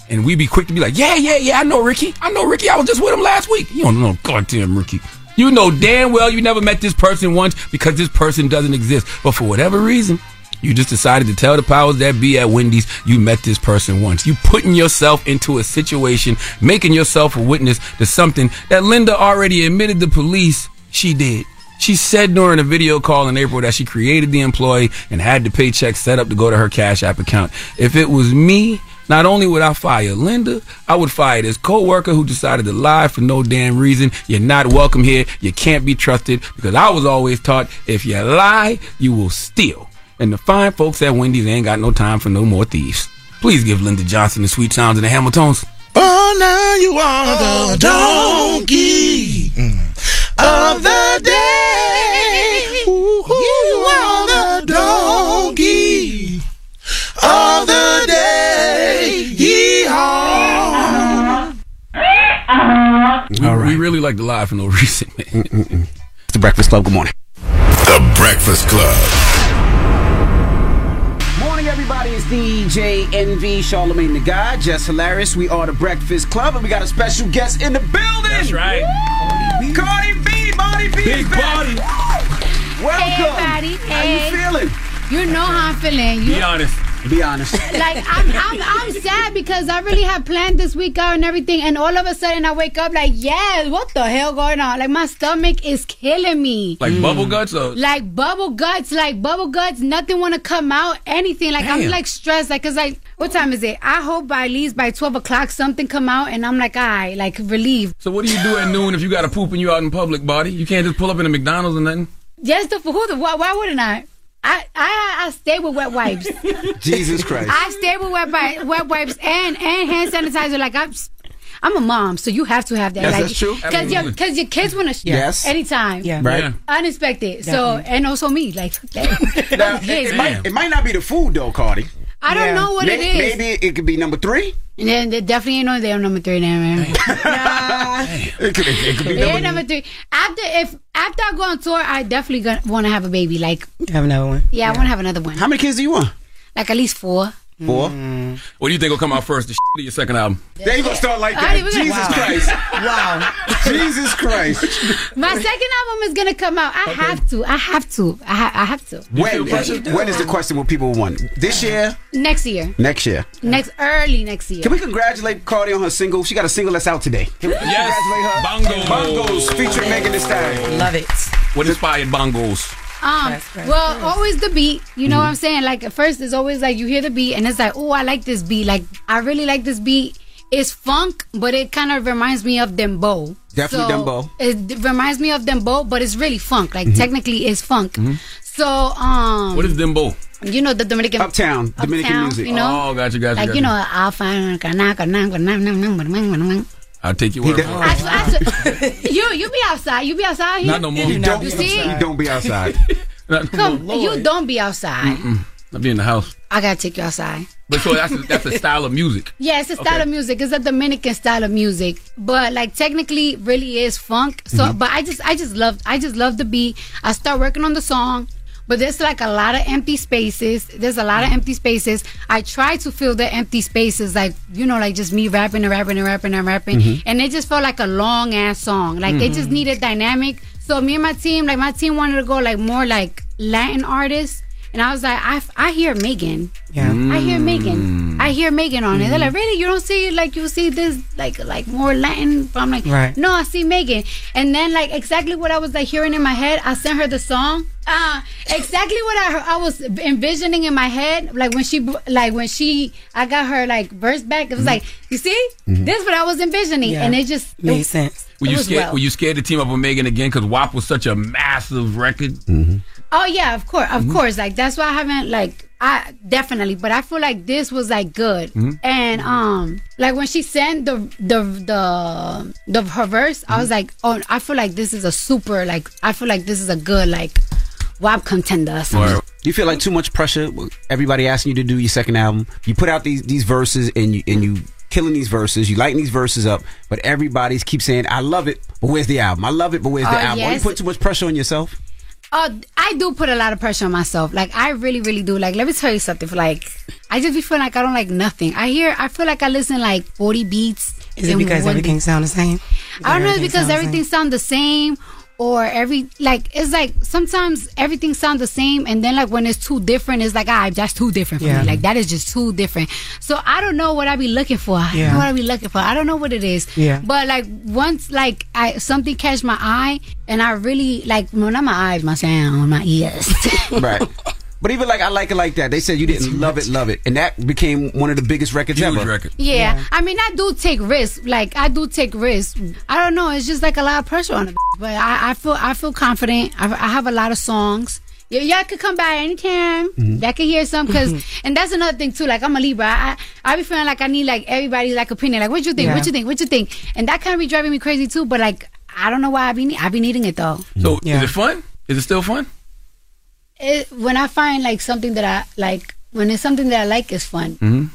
And we be quick to be like, yeah, yeah, yeah, I know Ricky. I know Ricky. I was just with him last week. You don't know goddamn Ricky. You know damn well you never met this person once because this person doesn't exist. But for whatever reason, you just decided to tell the powers that be at Wendy's you met this person once. You putting yourself into a situation, making yourself a witness to something that Linda already admitted to police she did. She said during a video call in April that she created the employee and had the paycheck set up to go to her Cash App account. If it was me, not only would I fire Linda, I would fire this coworker who decided to lie for no damn reason. You're not welcome here. You can't be trusted because I was always taught if you lie, you will steal. And the fine folks at Wendy's ain't got no time for no more thieves. Please give Linda Johnson the sweet sounds and the Hamiltons. Oh, now you are the oh, donkey of the day. You are the donkey of the day. Yeehaw. All right. We really like to lie for no *laughs* reason, man. It's the Breakfast Club. Good morning. The Breakfast Club. Morning, everybody. It's DJ Envy, Charlemagne the God, Jess Hilarious. We are the Breakfast Club, and we got a special guest in the building. That's right. Cardi B, Body B. Big body. Welcome. Hey, everybody. How Hey. you feeling? You know how I'm feeling. You Be honest. Be honest. *laughs* like I'm, I'm I'm sad because I really have planned this week out and everything, and all of a sudden I wake up like, yeah, what the hell going on? Like my stomach is killing me. Like mm. bubble guts or Like bubble guts, like bubble guts, nothing want to come out, anything. Like I'm like stressed, like cause like what time is it? I hope by at least by twelve o'clock something come out, and I'm like, I like relieved. So what do you do at noon if you got a poop and you out in public, body? You can't just pull up in a McDonald's or nothing. Yes, the who the why, why wouldn't I? I, I I stay with wet wipes. *laughs* Jesus Christ. I stay with wet, wi- wet wipes and and hand sanitizer. Like I'm, I'm a mom, so you have to have that. Yes, like, that's true. Because your because your kids want to sh- Yes. anytime. Yeah. Right. Yeah. Unexpected. So and also me. Like *laughs* Now, it, it might, it might not be the food though, Cardi. I don't know what May- it is. Maybe it could be number three. And then they definitely ain't no there number three now, man. *laughs* It could, it could be They ain't number, number three. After if after I go on tour, I definitely gonna want to have a baby. Like Have another one. yeah, I want to have another one. How many kids do you want? Like at least four. Four. Mm. What do you think will come out first? The shit or your second album? There you gonna start like that. didn't Jesus Wow. Christ. *laughs* Wow. Jesus Christ. My second album is gonna come out. I have to. I have to. I, ha- I have to. When, when is the question what people want? This uh, year? Next year. Next year? Next early next year. Can we congratulate Cardi on her single? She got a single that's out today. Can we Yes. congratulate her? Bongos. Bongos featuring Megan Thee Stallion. Love it. What inspired bongos? Um, well, always the beat. You know what I'm saying? Like at first, it's always like you hear the beat, and it's like, oh, I like this beat. Like I really like this beat. It's funk, but it kind of reminds me of dembow. Definitely So, dembow. It reminds me of dembow, but it's really funk. Like Mhm. technically, it's funk. Mm-hmm. So, um, What is Dembow? you know the Dominican Uptown, Dominican Uptown, music. You know, Oh, gotcha, gotcha, like gotcha. you know, I'll find I'll take you. He word did- for I, it. I, you you be outside. You be outside here. Not no more. You don't, You see? you don't be outside. *laughs* Not no Come, more. you don't be outside. Mm-mm. I'll be in the house. I gotta take you outside. But so that's a, that's a style of music. *laughs* Yeah, it's a style Okay. of music. It's a Dominican style of music, but like technically, really is funk. So, Mhm. but I just, I just love, I just love the beat. I start working on the song, but there's like a lot of empty spaces. There's a lot of empty spaces. I try to fill the empty spaces, like you know, like just me rapping and rapping and rapping and rapping, Mhm. and it just felt like a long ass song. Like it just needed dynamic. So me and my team, like my team wanted to go like more like Latin artists. And I was like, I, I hear Megan. Yeah. I hear Megan. I hear Megan on it. They're like, Mhm. really? You don't see like you see this like like more Latin? But I'm like, Right. no, I see Megan. And then like exactly what I was like hearing in my head, I sent her the song. Uh, exactly what I heard, I was envisioning in my head, like when she like when she I got her like verse back. It was like, you see, Mhm. this is what I was envisioning, Yeah. and it just Made it- sense. Were you scared? well. Were you scared to team up with Megan again? Because WAP was such a massive record. Oh yeah, of course, Mm-hmm. of course. Like that's why I haven't like I definitely, but I feel like this was like good. Mhm. And um, like when she sent the the the the her verse, I was Mm-hmm. like, oh, I feel like this is a super like I feel like this is a good like WAP contender. Or you feel like too much pressure? Everybody asking you to do your second album. You put out these these verses and you and you killing these verses. You lighten these verses up, but everybody's keep saying, "I love it, but where's the album? I love it, but where's the Oh, album?" Are you put too much pressure on yourself? Oh, I do put a lot of pressure on myself. Like I really, really do. Like let me tell you something. Like I just be feeling like I don't like nothing. I hear. I feel like I listen like forty beats. Is it because everything sound the same? I don't know. It's because sound everything sound the same, or every like it's like sometimes everything sound the same, and then like when it's too different, it's like ah, that's too different for Yeah. me. Like that is just too different. So I don't know what I be looking for. I don't know what I be looking for. I don't know what it is. Yeah. But like once like I something catch my eye, and I really like well not my eyes, my sound, my ears. right. *laughs* But even like I like it like that. They said you didn't love it, love it, and that became one of the biggest records ever. record. Yeah. I mean, I do take risks. Like I do take risks. I don't know. It's just like a lot of pressure on it. But I, I feel I feel confident. I, I have a lot of songs. Y- y'all could come by anytime. Mm-hmm. Y'all can hear some because, and that's another thing too. Like I'm a Libra. I I be feeling like I need like everybody's like opinion. Like what you think? Yeah. What you think? What you think? And that kind of be driving me crazy too. But like I don't know why I be ne- I be needing it though. So is it fun? Is it still fun? It, when I find like something that I like, when it's something that I like, it's fun. Mm-hmm.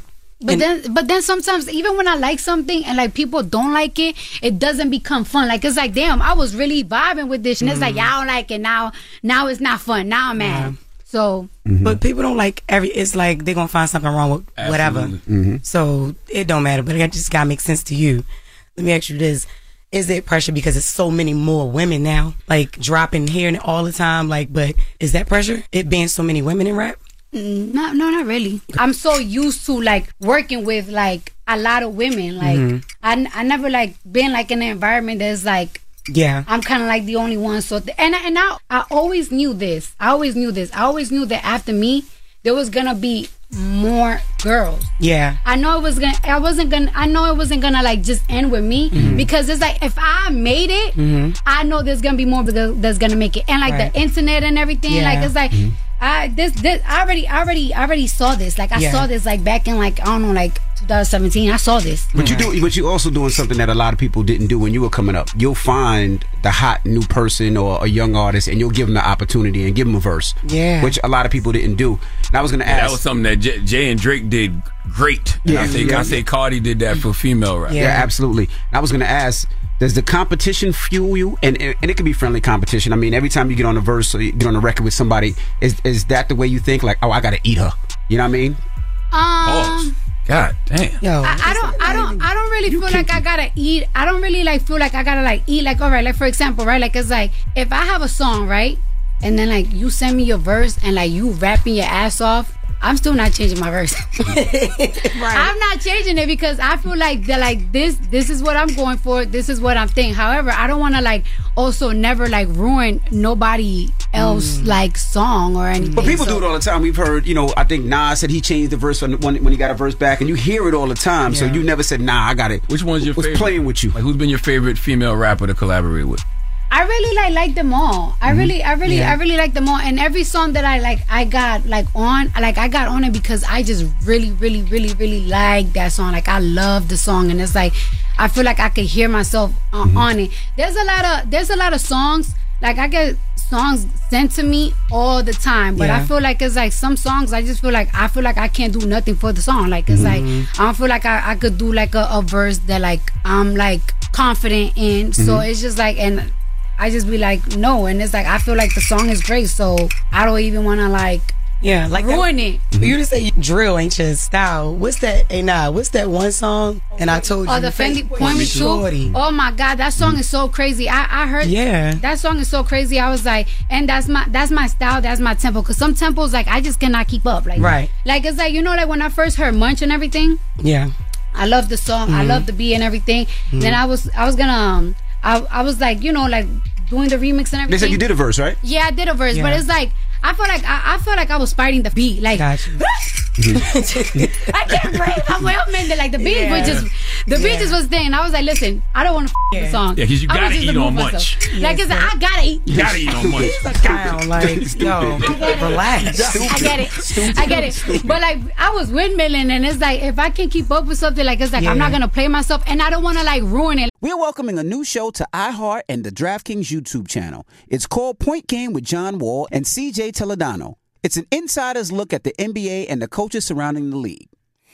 But then, but then sometimes even when I like something and like people don't like it, it doesn't become fun. Like it's like, damn, I was really vibing with this, and it's like Mm-hmm. y'all don't like it now. Now it's not fun. Now I'm mad. So But people don't like every. It's like they're gonna find something wrong with whatever. Mm-hmm. So it don't matter. But it just gotta make sense to you. Let me ask you this: Is it pressure because it's so many more women now, like dropping here and all the time? Like, but is that pressure? It being so many women in rap? mm, no, no, not really. I'm so used to like working with like a lot of women. Like Mhm. I, I never like been like in an environment that's like Yeah. I'm kind of like the only one. So th- and and I I always knew this. I always knew this. I always knew that after me there was gonna be more girls. Yeah. I know it was gonna. I wasn't gonna. I know it wasn't gonna like just end with me Mhm. because it's like if I made it, Mhm. I know there's gonna be more that's gonna make it, and like Right. the internet and everything. Yeah. Like it's like. I this this I already I already I already saw this like I Yeah. saw this like back in like I don't know like 2017 I saw this But you do, but you also doing something that a lot of people didn't do when you were coming up. You'll find the hot new person or a young artist, and you'll give them the opportunity and give them a verse. Yeah. which a lot of people didn't do. And I was going to Yeah, ask. that was something that J- Jay and Drake did great. And I Yeah. say Yeah. I say Cardi did that for female rap. Yeah, absolutely. And I was going to ask, does the competition fuel you? And, and and it can be friendly competition. I mean, every time you get on a verse or you get on a record with somebody, is is that the way you think? Like, oh, I got to eat her. You know what I mean? um God damn. Yo, I, I don't I don't I don't really feel like I gotta eat I don't really like feel like I gotta like eat like all right like for example right like it's like if I have a song right and then like you send me your verse and like you rapping your ass off I'm still not changing my verse *laughs* I'm not changing it because I feel like that like this this is what I'm going for this is what I'm thinking however I don't want to like also never like ruin nobody else mm. like song or anything But people So- do it all the time. We've heard, you know, I think Nas said he changed the verse when, when, when he got a verse back, and you hear it all the time. So you never said, nah, I got it. Which one's your was favorite? playing with you? Like who's been your favorite female rapper to collaborate with? I really like like them all. I really, I really, Yeah. I really like them all. And every song that I like, I got like on, like I got on it because I just really, really, really, really like that song. Like I love the song, and it's like I feel like I could hear myself uh, on it. There's a lot of there's a lot of songs like I get songs sent to me all the time, but I feel like it's like some songs I just feel like I feel like I can't do nothing for the song. Like it's like Mhm. I don't feel like I, I could do like a, a verse that like I'm like confident in. So Mhm. it's just like and I just be like no, and it's like I feel like the song is great, so I don't even want to like Yeah, like ruin it. You just say drill ain't your style. What's that? Hey, nah, what's that one song? And I told you. Oh, the Fendi Point Me Shorty. Oh my God, that song is so crazy. I, I heard. Yeah. That song is so crazy. I was like, and that's my that's my style. That's my tempo. Cause some tempos like I just cannot keep up. Like Right. Like it's like you know like when I first heard Munch and everything. Yeah. I love the song. I Mhm. love the beat and everything. Mm-hmm. Mhm. Then I was I was gonna um I I was like you know like doing the remix and everything. They said you did a verse, right? Yeah, I did a verse, but it's like I felt like I, I feel like I was fighting the beat. Like *laughs* I can't breathe. I'm way up man. Like the beat Yeah. was just the beat Yeah. just was there, and I was like, listen, I don't want to f- the song. Yeah, 'cause you I gotta just to eat on move Munch. myself. Like it's like, I gotta eat. You gotta eat on Munch. Kyle, *laughs* like, yo, relax. *laughs* I get it. I get it. But like I was windmilling and it's like if I can keep up with something like it's like I'm not gonna play myself and I don't wanna like ruin it. We're welcoming a new show to iHeart and the DraftKings YouTube channel. It's called Point Game with John Wall and CJ Toledano. It's an insider's look at the NBA and the coaches surrounding the league.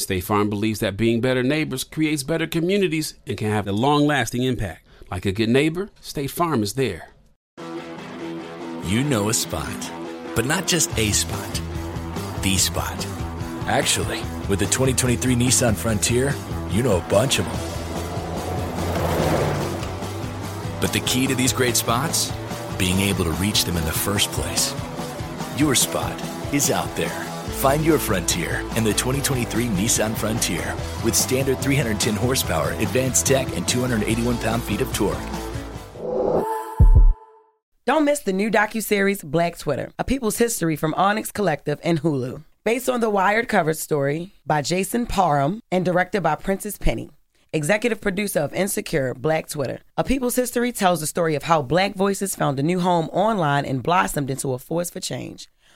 State Farm believes that being better neighbors creates better communities and can have a long lasting impact. Like a good neighbor, State Farm is there. You know a spot, but not just a spot, the spot. Actually, with the 2023 Nissan Frontier, you know a bunch of them. But the key to these great spots? Being able to reach them in the first place. Your spot is out there. Find your frontier in the 2023 Nissan Frontier with standard 310 horsepower, advanced tech, and 281 pound feet of torque. Don't miss the new docuseries Black Twitter, A People's History from Onyx Collective and Hulu. Based on the Wired cover story by Jason Parham and directed by Prentice Penny. Executive producer of Insecure, Black Twitter. A People's History tells the story of how black voices found a new home online and blossomed into a force for change,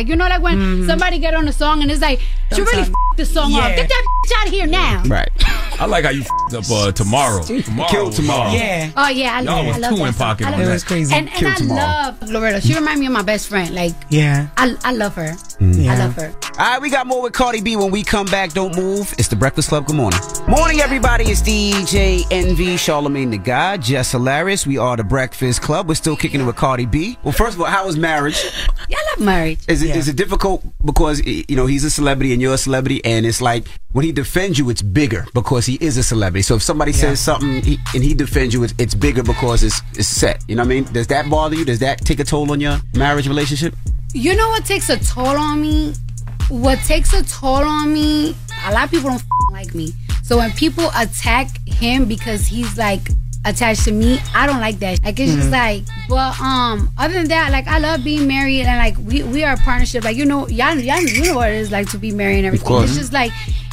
Like you know, like when somebody get on a song and it's like, she really f- the song Yeah. up. Get that bitch out of here now. Right. I like how you f***ed up uh, tomorrow. Tomorrow. Kill tomorrow. Yeah. Oh yeah, I, Y'all I was love two that in song. pocket I love that. that. It was crazy. And, and Kill I tomorrow. love Loretta. She remind me of my best friend. Like Yeah. I, I love her. Yeah. I love her. All right, we got more with Cardi B when we come back. Don't move. It's the Breakfast Club. Good morning. Morning, everybody. It's DJ Envy, Charlemagne the God, Jess Hilarious. We are the Breakfast Club. We're still kicking it with Cardi B. Well, first of all, how was marriage? Yeah, I love marriage. Is it is it difficult because you know he's a celebrity and you're a celebrity, and it's like when he defends you, it's bigger because he is a celebrity. So if somebody says something he, and he defends you, it's, it's bigger because it's it's set. You know what I mean? Does that bother you? Does that take a toll on your marriage relationship? You know what takes a toll on me? What takes a toll on me? A lot of people don't f- like me. So when people attack him because he's like attached to me, I don't like that. Like it's just Mhm. like, but um, other than that, like I love being married and like we we are a partnership. Like you know, y'all, y'all you know what it is like to be married and everything. course. It's just like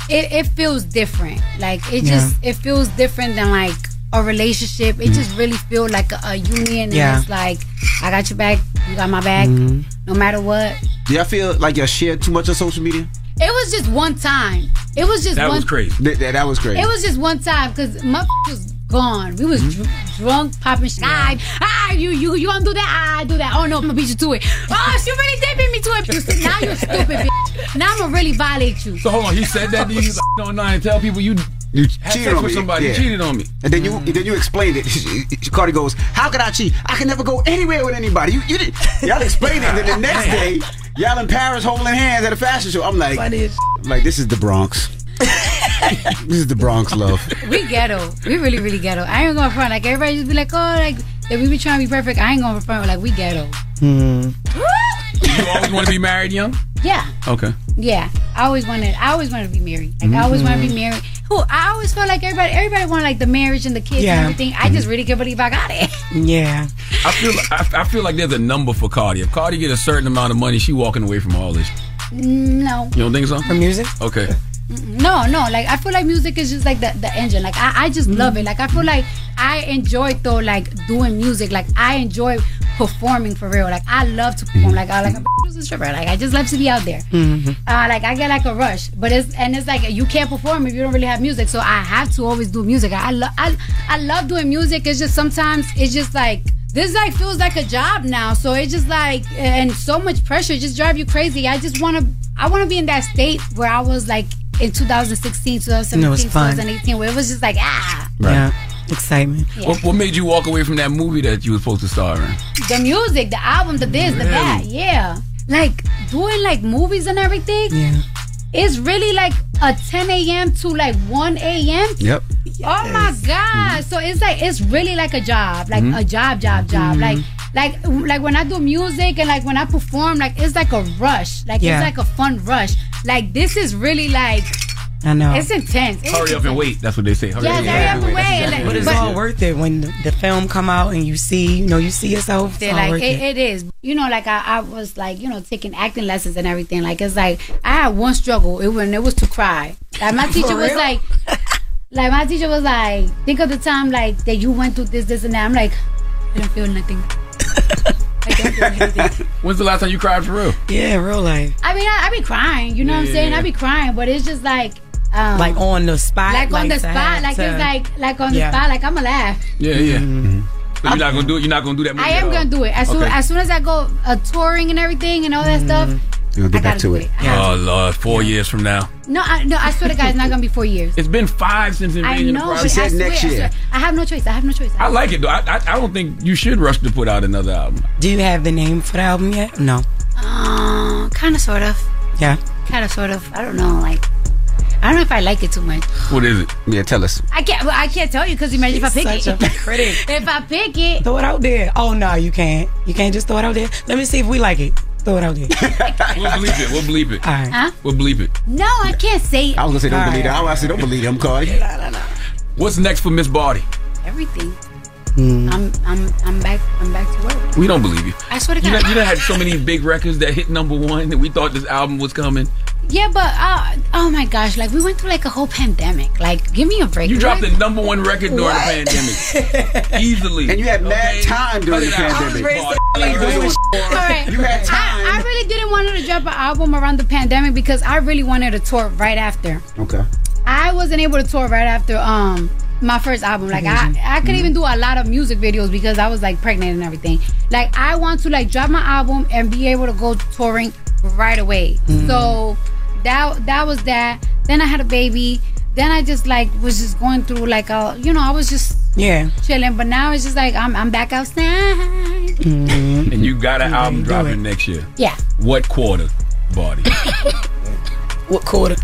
it, it feels different. Like it Yeah. just it feels different than like a relationship. It Mm. just really feels like a, a union. Yeah. And it's like I got your back, you got my back, Mhm. no matter what. Do y'all feel like y'all share too much on social media? It was just one time. It was just one. That, was crazy. that, that was crazy. It was just one time because my was gone. We was dr- drunk, popping shit. Ah, ah, you you you gonna do that? Ah, I do that. Oh no, I'm gonna beat you to it. Oh, she really did beat me to it. You st- Now you're stupid, bitch. Now I'm gonna really violate you. So hold on, he said that to you *laughs* on nine tell people you You cheated on with me. somebody, you Yeah. cheated on me. And then you then you explained it. *laughs* Cardi goes, "How could I cheat? I can never go anywhere with anybody." You, you did. Y'all explained it. And then the next *laughs* day, y'all in Paris holding hands at a fashion show. I'm like, I'm like this is the Bronx. This is the Bronx love. We ghetto. We really really ghetto. I ain't gonna front. Like everybody just be like, oh, like if we be trying to be perfect, I ain't gonna front. Like we ghetto. Hmm. You always want to be married young? Yeah. Okay. Yeah, I always wanted. I always wanted to be married. Like I always want to be mm-hmm. married. Who I always felt like everybody. Everybody wanted like the marriage and the kids Yeah. and everything. I just really can't believe I got it. Yeah. I feel I, I feel like there's a number for Cardi. If Cardi get a certain amount of money, she walking away from all this. Mm, no, You don't think so? For music? Okay. No, no. Like I feel like music is just like the, the engine. Like I, I just love it. Like I feel like I enjoy though like doing music. Like I enjoy performing for real. Like I love to perform. Like I like I'm a stripper. Like I just love to be out there. Mm-hmm. Uh, like I get like a rush, but it's and it's like you can't perform if you don't really have music. So I have to always do music. I love I, I love doing music. It's just sometimes it's just like this like feels like a job now. So it's just like and so much pressure just drive you crazy. I just want to I want to be in that state where I was like in 2016, 2017, It 2018, where it was just like ah Yeah. Excitement. Yeah. What, what made you walk away from that movie that you were supposed to star in? the music, the album, the this, the that. Yeah. Like doing like movies and everything. Yeah. It's really like a 10 a.m. to like 1 a.m. Yep. Oh my God. So it's like it's really like a job. Like Mhm. a job, job, job. Like like like when I do music and like when I perform, like it's like a rush. Like Yeah. it's like a fun rush. Like this is really like I know. it's intense. It's Hurry up and wait. That's what they say. Hurry Yes, up hurry up and wait. And, like, But it's but- all worth it when the, the film come out and you see, you know, you see yourself. It's They're all like worth it, it. it is. You know, like I, I was like, you know, taking acting lessons and everything. Like it's like I had one struggle. It when it was to cry. Like my *laughs* teacher was like like my teacher was like, think of the time like that you went through this, this and that. I'm like, I don't feel nothing. *laughs* When's the last time you cried for real? Yeah, real life. I mean I, I be crying, you know what I'm saying? I be crying, but it's just like um, Like on the spot. like on the spot, have like to- it's like like on the Yeah. spot, like I'ma laugh. Yeah, yeah. So you're not gonna do it. You're not gonna do that. Movie I am at all? gonna do it as soon Okay. as soon as I go uh, touring and everything and all that stuff. You'll get I back gotta it. it. Oh Lord, four years from now. No, I, no, I swear to God, it's not gonna be four years. It's been five since I Invasion know, of but Privacy. I swear, I swear. I have no choice. I have no choice. I like it though. I, I, I don't think you should rush to put out another album. Do you have the name for the album yet? No. Uh, kind of, sort of, Yeah. kind of, sort of. I don't know. Like, I don't know if I like it too much. What is it? Yeah, tell us. I can't. Well, I can't tell you because imagine if I pick Such it. a critic. *laughs* if I pick it, Throw it out there. Oh no, you can't. You can't just throw it out there. Let me see if we like it. Throw it out there. *laughs* We'll bleep it. We'll bleep it. All right. Huh? We'll bleep it. no, I can't say it. I was gonna say don't All believe right. that. I was gonna say don't believe him, Cardi. What's next for Miss Barty? everything. I'm I'm I'm back I'm back to work. We don't believe you. I swear to You God. know, you done had so many big records that hit number one that we thought this album was coming. Yeah, but uh, oh my gosh, like we went through like a whole pandemic. Like, give me a break. You dropped Like, the number one record during What? the pandemic. Easily. *laughs* And you had mad time during the Cut it out. pandemic. All right. You had time. I, I really didn't want her to drop an album around the pandemic because I really wanted to tour right after. Okay. I wasn't able to tour right after um my first album. Like I, I couldn't even do a lot of music videos because I was like pregnant and everything. Like I want to like drop my album and be able to go touring right away. Mhm. So that that was that. Then I had a baby. Then I just like was just going through like a you know I was just Yeah. chilling. But now it's just like I'm I'm back outside. Mm-hmm. And you got an album dropping next year. Yeah. What quarter, body? *laughs* What quarter?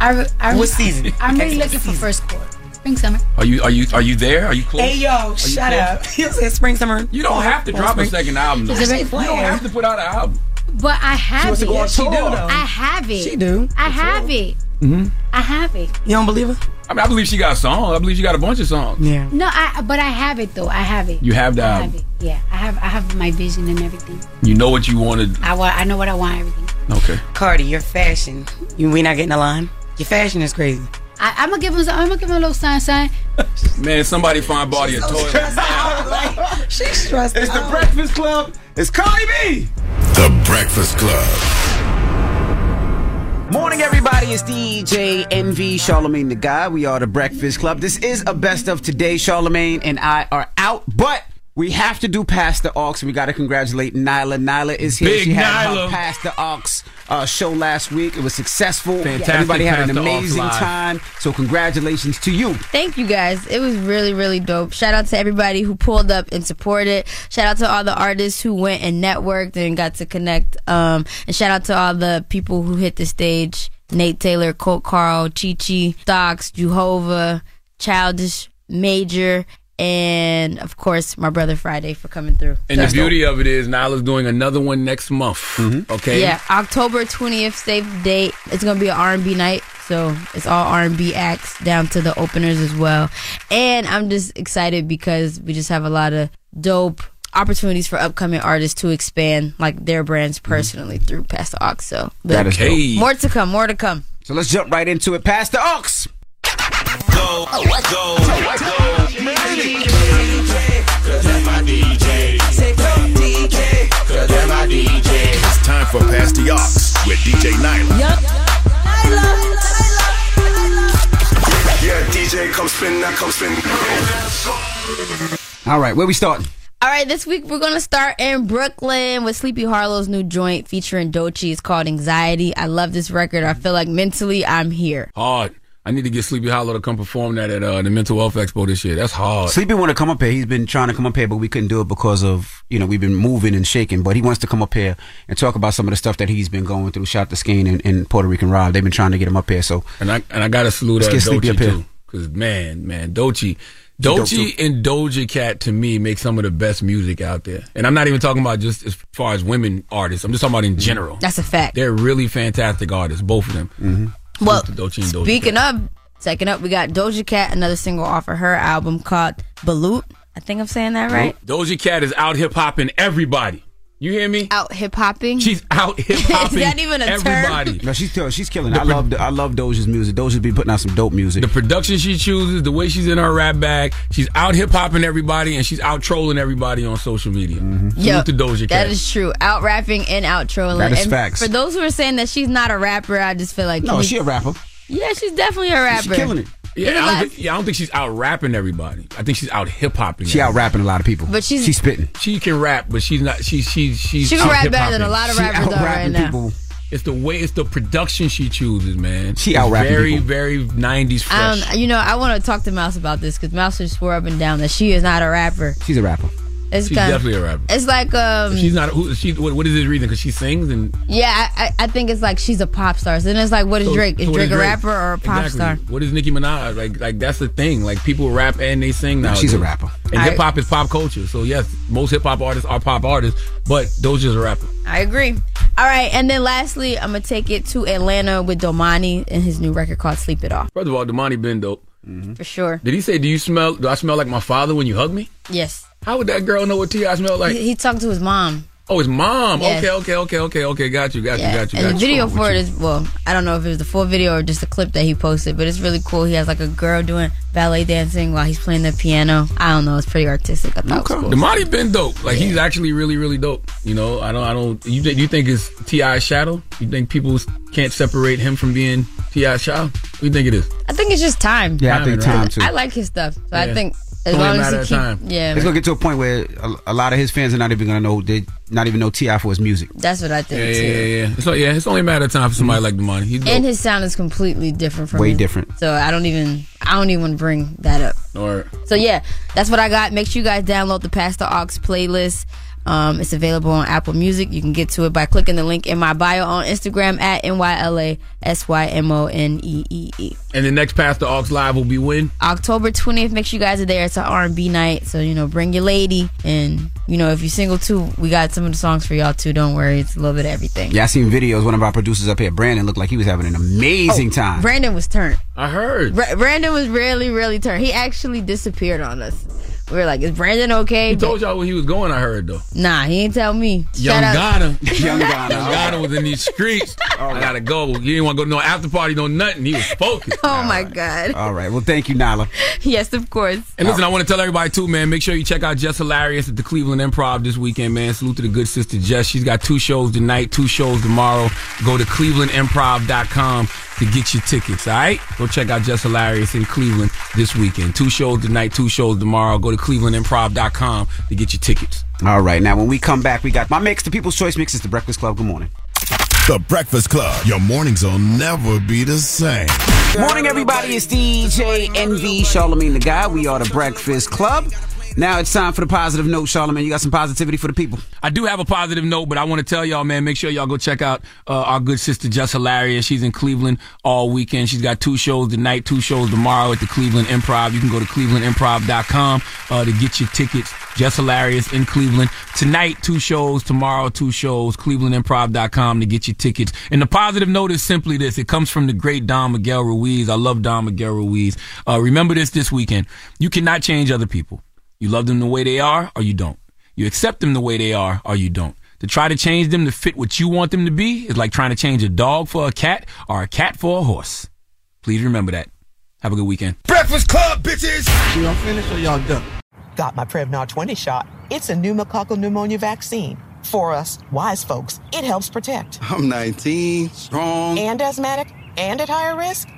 I, I What season? *laughs* I'm really Next looking for first quarter, spring summer. Are you are you are you there? Are you close? Hey yo, Are shut close? up. *laughs* You said spring summer. You don't oh, have to Fall, drop a second album. Though. Is it You don't have to put out an album. But I have wants it. to go on Yes, she do, though. I have it. She do. I have it. Mm-hmm. I have it. You don't believe her? I mean, I believe she got songs. I believe she got a bunch of songs. Yeah. No, I but I have it though. I have it. You have the I have it. Yeah, I have I have my vision and everything. You know what you wanted. I want I know what I want everything. Okay. Cardi, your fashion. You we not getting a line. Your fashion is crazy. I, I'm gonna give him I'm gonna give him a little sign sign. *laughs* Man, somebody find body a toilet. She's stressed It's the Breakfast Club. It's Cardi B. The Breakfast Club. Morning, everybody. It's DJ Envy Charlemagne the Guy. We are the Breakfast Club. This is a best of today. Charlemagne and I are out, but we have to do Pass the Aux. We got to congratulate Nyla. Nyla is here. Big she had Nyla. her Pass the Aux uh, show last week. It was successful. Fantastic Everybody had an amazing time. So congratulations to you. Thank you guys. It was really, really dope. Shout out to everybody who pulled up and supported. Shout out to all the artists who went and networked and got to connect. Um, and shout out to all the people who hit the stage. Nate Taylor, Colt Carl, Chi Chi, Stocks, Jehovah, Childish, Major, and of course my brother Friday for coming through. And the beauty of it is, Nyla's doing another one next month. Mm-hmm. Okay. Yeah, October 20th, save the date. It's gonna be an R&B night, so it's all R&B acts down to the openers as well. And I'm just excited because we just have a lot of dope opportunities for upcoming artists to expand like their brands personally through Pass the Aux. So Mm-hmm. That is dope. Okay. more to come, more to come. So let's jump right into it. Pastor Past the Aux. Go, go, go. It's time for Pass the Aux with DJ Nyla. Yup. Nyla. Yeah, DJ, come spin, now come spin. All right, where we starting? All right, this week we're gonna start in Brooklyn with Sleepy Hallow's new joint featuring Doechii. It's called Anxiety. I love this record. I feel like mentally I'm here. Hard. I need to get Sleepy Hallow to come perform that at uh, the Mental Health Expo this year. That's hard. Sleepy want to come up here. He's been trying to come up here, but we couldn't do it because of you know we've been moving and shaking. But he wants to come up here and talk about some of the stuff that he's been going through. Shout to Skane and, and Puerto Rican Rob. They've been trying to get him up here. So And I and I gotta salute Let's uh, get Sleepy Doechii up here. too, because man, man, Doechii, dope, Doechii and Doja Cat to me make some of the best music out there. And I'm not even talking about just as far as women artists. I'm just talking about in general. That's a fact. They're really fantastic artists, both of them. Mm-hmm. Well, Doechii and Doja Speaking of, second up, we got Doja Cat, another single off of her album called Balut. I think I'm saying that right. Doja Cat is out hip hopping everybody. You hear me? Out hip hopping. She's out hip *laughs* hopping. Is that even a everybody. no, she's she's killing. it. I love I love Doja's music. Doja's be putting out some dope music. The production she chooses, the way she's in her rap bag, she's out hip hopping everybody, and she's out trolling everybody on social media. Mm-hmm. Yo, to Doja Cat. that is true. Out rapping and out trolling. That is and facts. For those who are saying that she's not a rapper, I just feel like no, can we- she a rapper. Yeah, she's definitely a rapper. She's killing it. Yeah, I don't, last- think, yeah, I don't think she's out rapping everybody. I think she's out hip hopping. She out rapping a lot of people. But she's- she's spitting. She can rap, but she's not. She's she's she's. She can rap better than a lot of rappers are right rapping now. people. It's the way. It's the production she chooses, man. She out rapping Very people. very '90s fresh. Um, you know, I want to talk to Mouse about this because Mouse just swore up and down that she is not a rapper. She's a rapper. It's she's kind definitely a rapper. It's like um, she's not. Who, she. What, what is his reason? Because she sings and. yeah, I, I I think it's like she's a pop star. So then it's like, what is So- Drake? Is so what Drake a rapper or a pop Exactly. star? What is Nicki Minaj? Like, like that's the thing. Like people rap and they sing now. She's a rapper. And hip hop is pop culture. So yes, most hip hop artists are pop artists, but Doja's a rapper. I agree. All right, and then lastly, I'm gonna take it to Atlanta with Domani and his new record called "Sleep It Off." First of all, Domani been dope. for sure. Did he say, "Do you smell? Do I smell like my father when you hug me?" Yes. How would that girl know what T.I. smelled like? he, he talked to his mom. oh, his mom. Yes. Okay, okay, okay, okay, okay. Got you, got you, got you, and the you. video for it is well, I don't know if it was the full video or just a clip that he posted, but it's really cool. He has like a girl doing ballet dancing while he's playing the piano. I don't know, it's pretty artistic. I thought it was cool. Domani been dope. Like he's actually really, really dope. You know, I don't, I don't. You think you think it's T.I. shadow? You think people can't separate him from being T.I. shadow? What do you think it is? I think it's just time. Yeah, I think time too. I like his stuff, so I think as Only a long as matter he of keep, time. yeah, It's gonna get to a point where a, a lot of his fans are not even gonna know they not even know T.I. for his music. that's what I think Yeah, yeah, yeah, yeah. It's, not- yeah, it's only a matter of time for somebody like Domani. He's. And his sound is completely different from Way his- different. So I don't even I don't even bring that up. Or So yeah, that's what I got. Make sure you guys download the Pass the Aux playlist. Um, it's available on Apple Music. You can get to it by clicking the link in my bio on Instagram at N Y L A S Y M O N E E E. and the next Pass the Aux live will be when? October 20th. Make sure you guys are there. It's an R&B night. So, you know, bring your lady. And, you know, if you're single too, we got some of the songs for y'all too. Don't worry. It's a little bit of everything. Yeah, I seen videos. One of our producers up here, Brandon, looked like he was having an amazing Oh, time. Brandon was turned. I heard. Bra- Brandon was really, really turned. He actually disappeared on us. We were like, is Brandon okay? He told y'all where he was going. I heard though. Nah, he ain't tell me. Young Shout out- Ghana. *laughs* *laughs* Young Ghana. Young Ghana was in these streets. *laughs* I gotta go. He didn't want to go to no after party, no nothing. He was focused. Oh my God. All right. Well, thank you, Nala. Yes, of course. And listen, I want to tell everybody too, man. Make sure you check out Jess Hilarious at the Cleveland Improv this weekend, man. Salute to the good sister Jess. She's got two shows tonight, two shows tomorrow. Go to clevelandimprov.com to get your tickets. All right, go check out Jess Hilarious in Cleveland this weekend. Two shows tonight, two shows tomorrow. Go to clevelandimprov.com to get your tickets. All right. Now, when we come back, we got my mix, the People's Choice Mix. It's the Breakfast Club. Good morning. The Breakfast Club. Your mornings will never be the same. Morning, everybody. It's DJ Envy Charlemagne the Guy. We are the Breakfast Club. Now it's time for the positive note, Charlemagne. You got some positivity for the people. I do have a positive note, but I want to tell y'all, man, make sure y'all go check out uh, our good sister Jess Hilarious. She's in Cleveland all weekend. She's got two shows tonight, two shows tomorrow at the Cleveland Improv. You can go to clevelandimprov.com uh, to get your tickets. Jess Hilarious in Cleveland. Tonight, two shows. Tomorrow, two shows. clevelandimprov.com to get your tickets. And the positive note is simply this. It comes from the great Don Miguel Ruiz. I love Don Miguel Ruiz. Uh, remember this this weekend. You cannot change other people. You love them the way they are or you don't. You accept them the way they are or you don't. To try to change them to fit what you want them to be is like trying to change a dog for a cat or a cat for a horse. Please remember that. Have a good weekend. Breakfast Club, bitches! Y'all finished or y'all done? Got my Prevnar 20 shot. It's a pneumococcal pneumonia vaccine. For us, wise folks, it helps protect. I'm 19, strong. And asthmatic and at higher risk,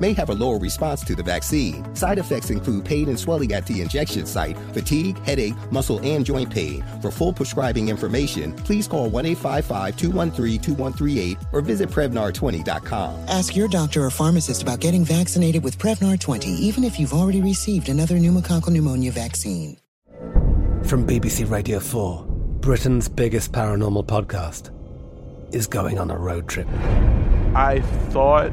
may have a lower response to the vaccine. Side effects include pain and swelling at the injection site, fatigue, headache, muscle, and joint pain. For full prescribing information, please call 1 855 213 2138 or visit Prevnar20.com. Ask your doctor or pharmacist about getting vaccinated with Prevnar 20, even if you've already received another pneumococcal pneumonia vaccine. From BBC Radio 4, Britain's biggest paranormal podcast is going on a road trip. I thought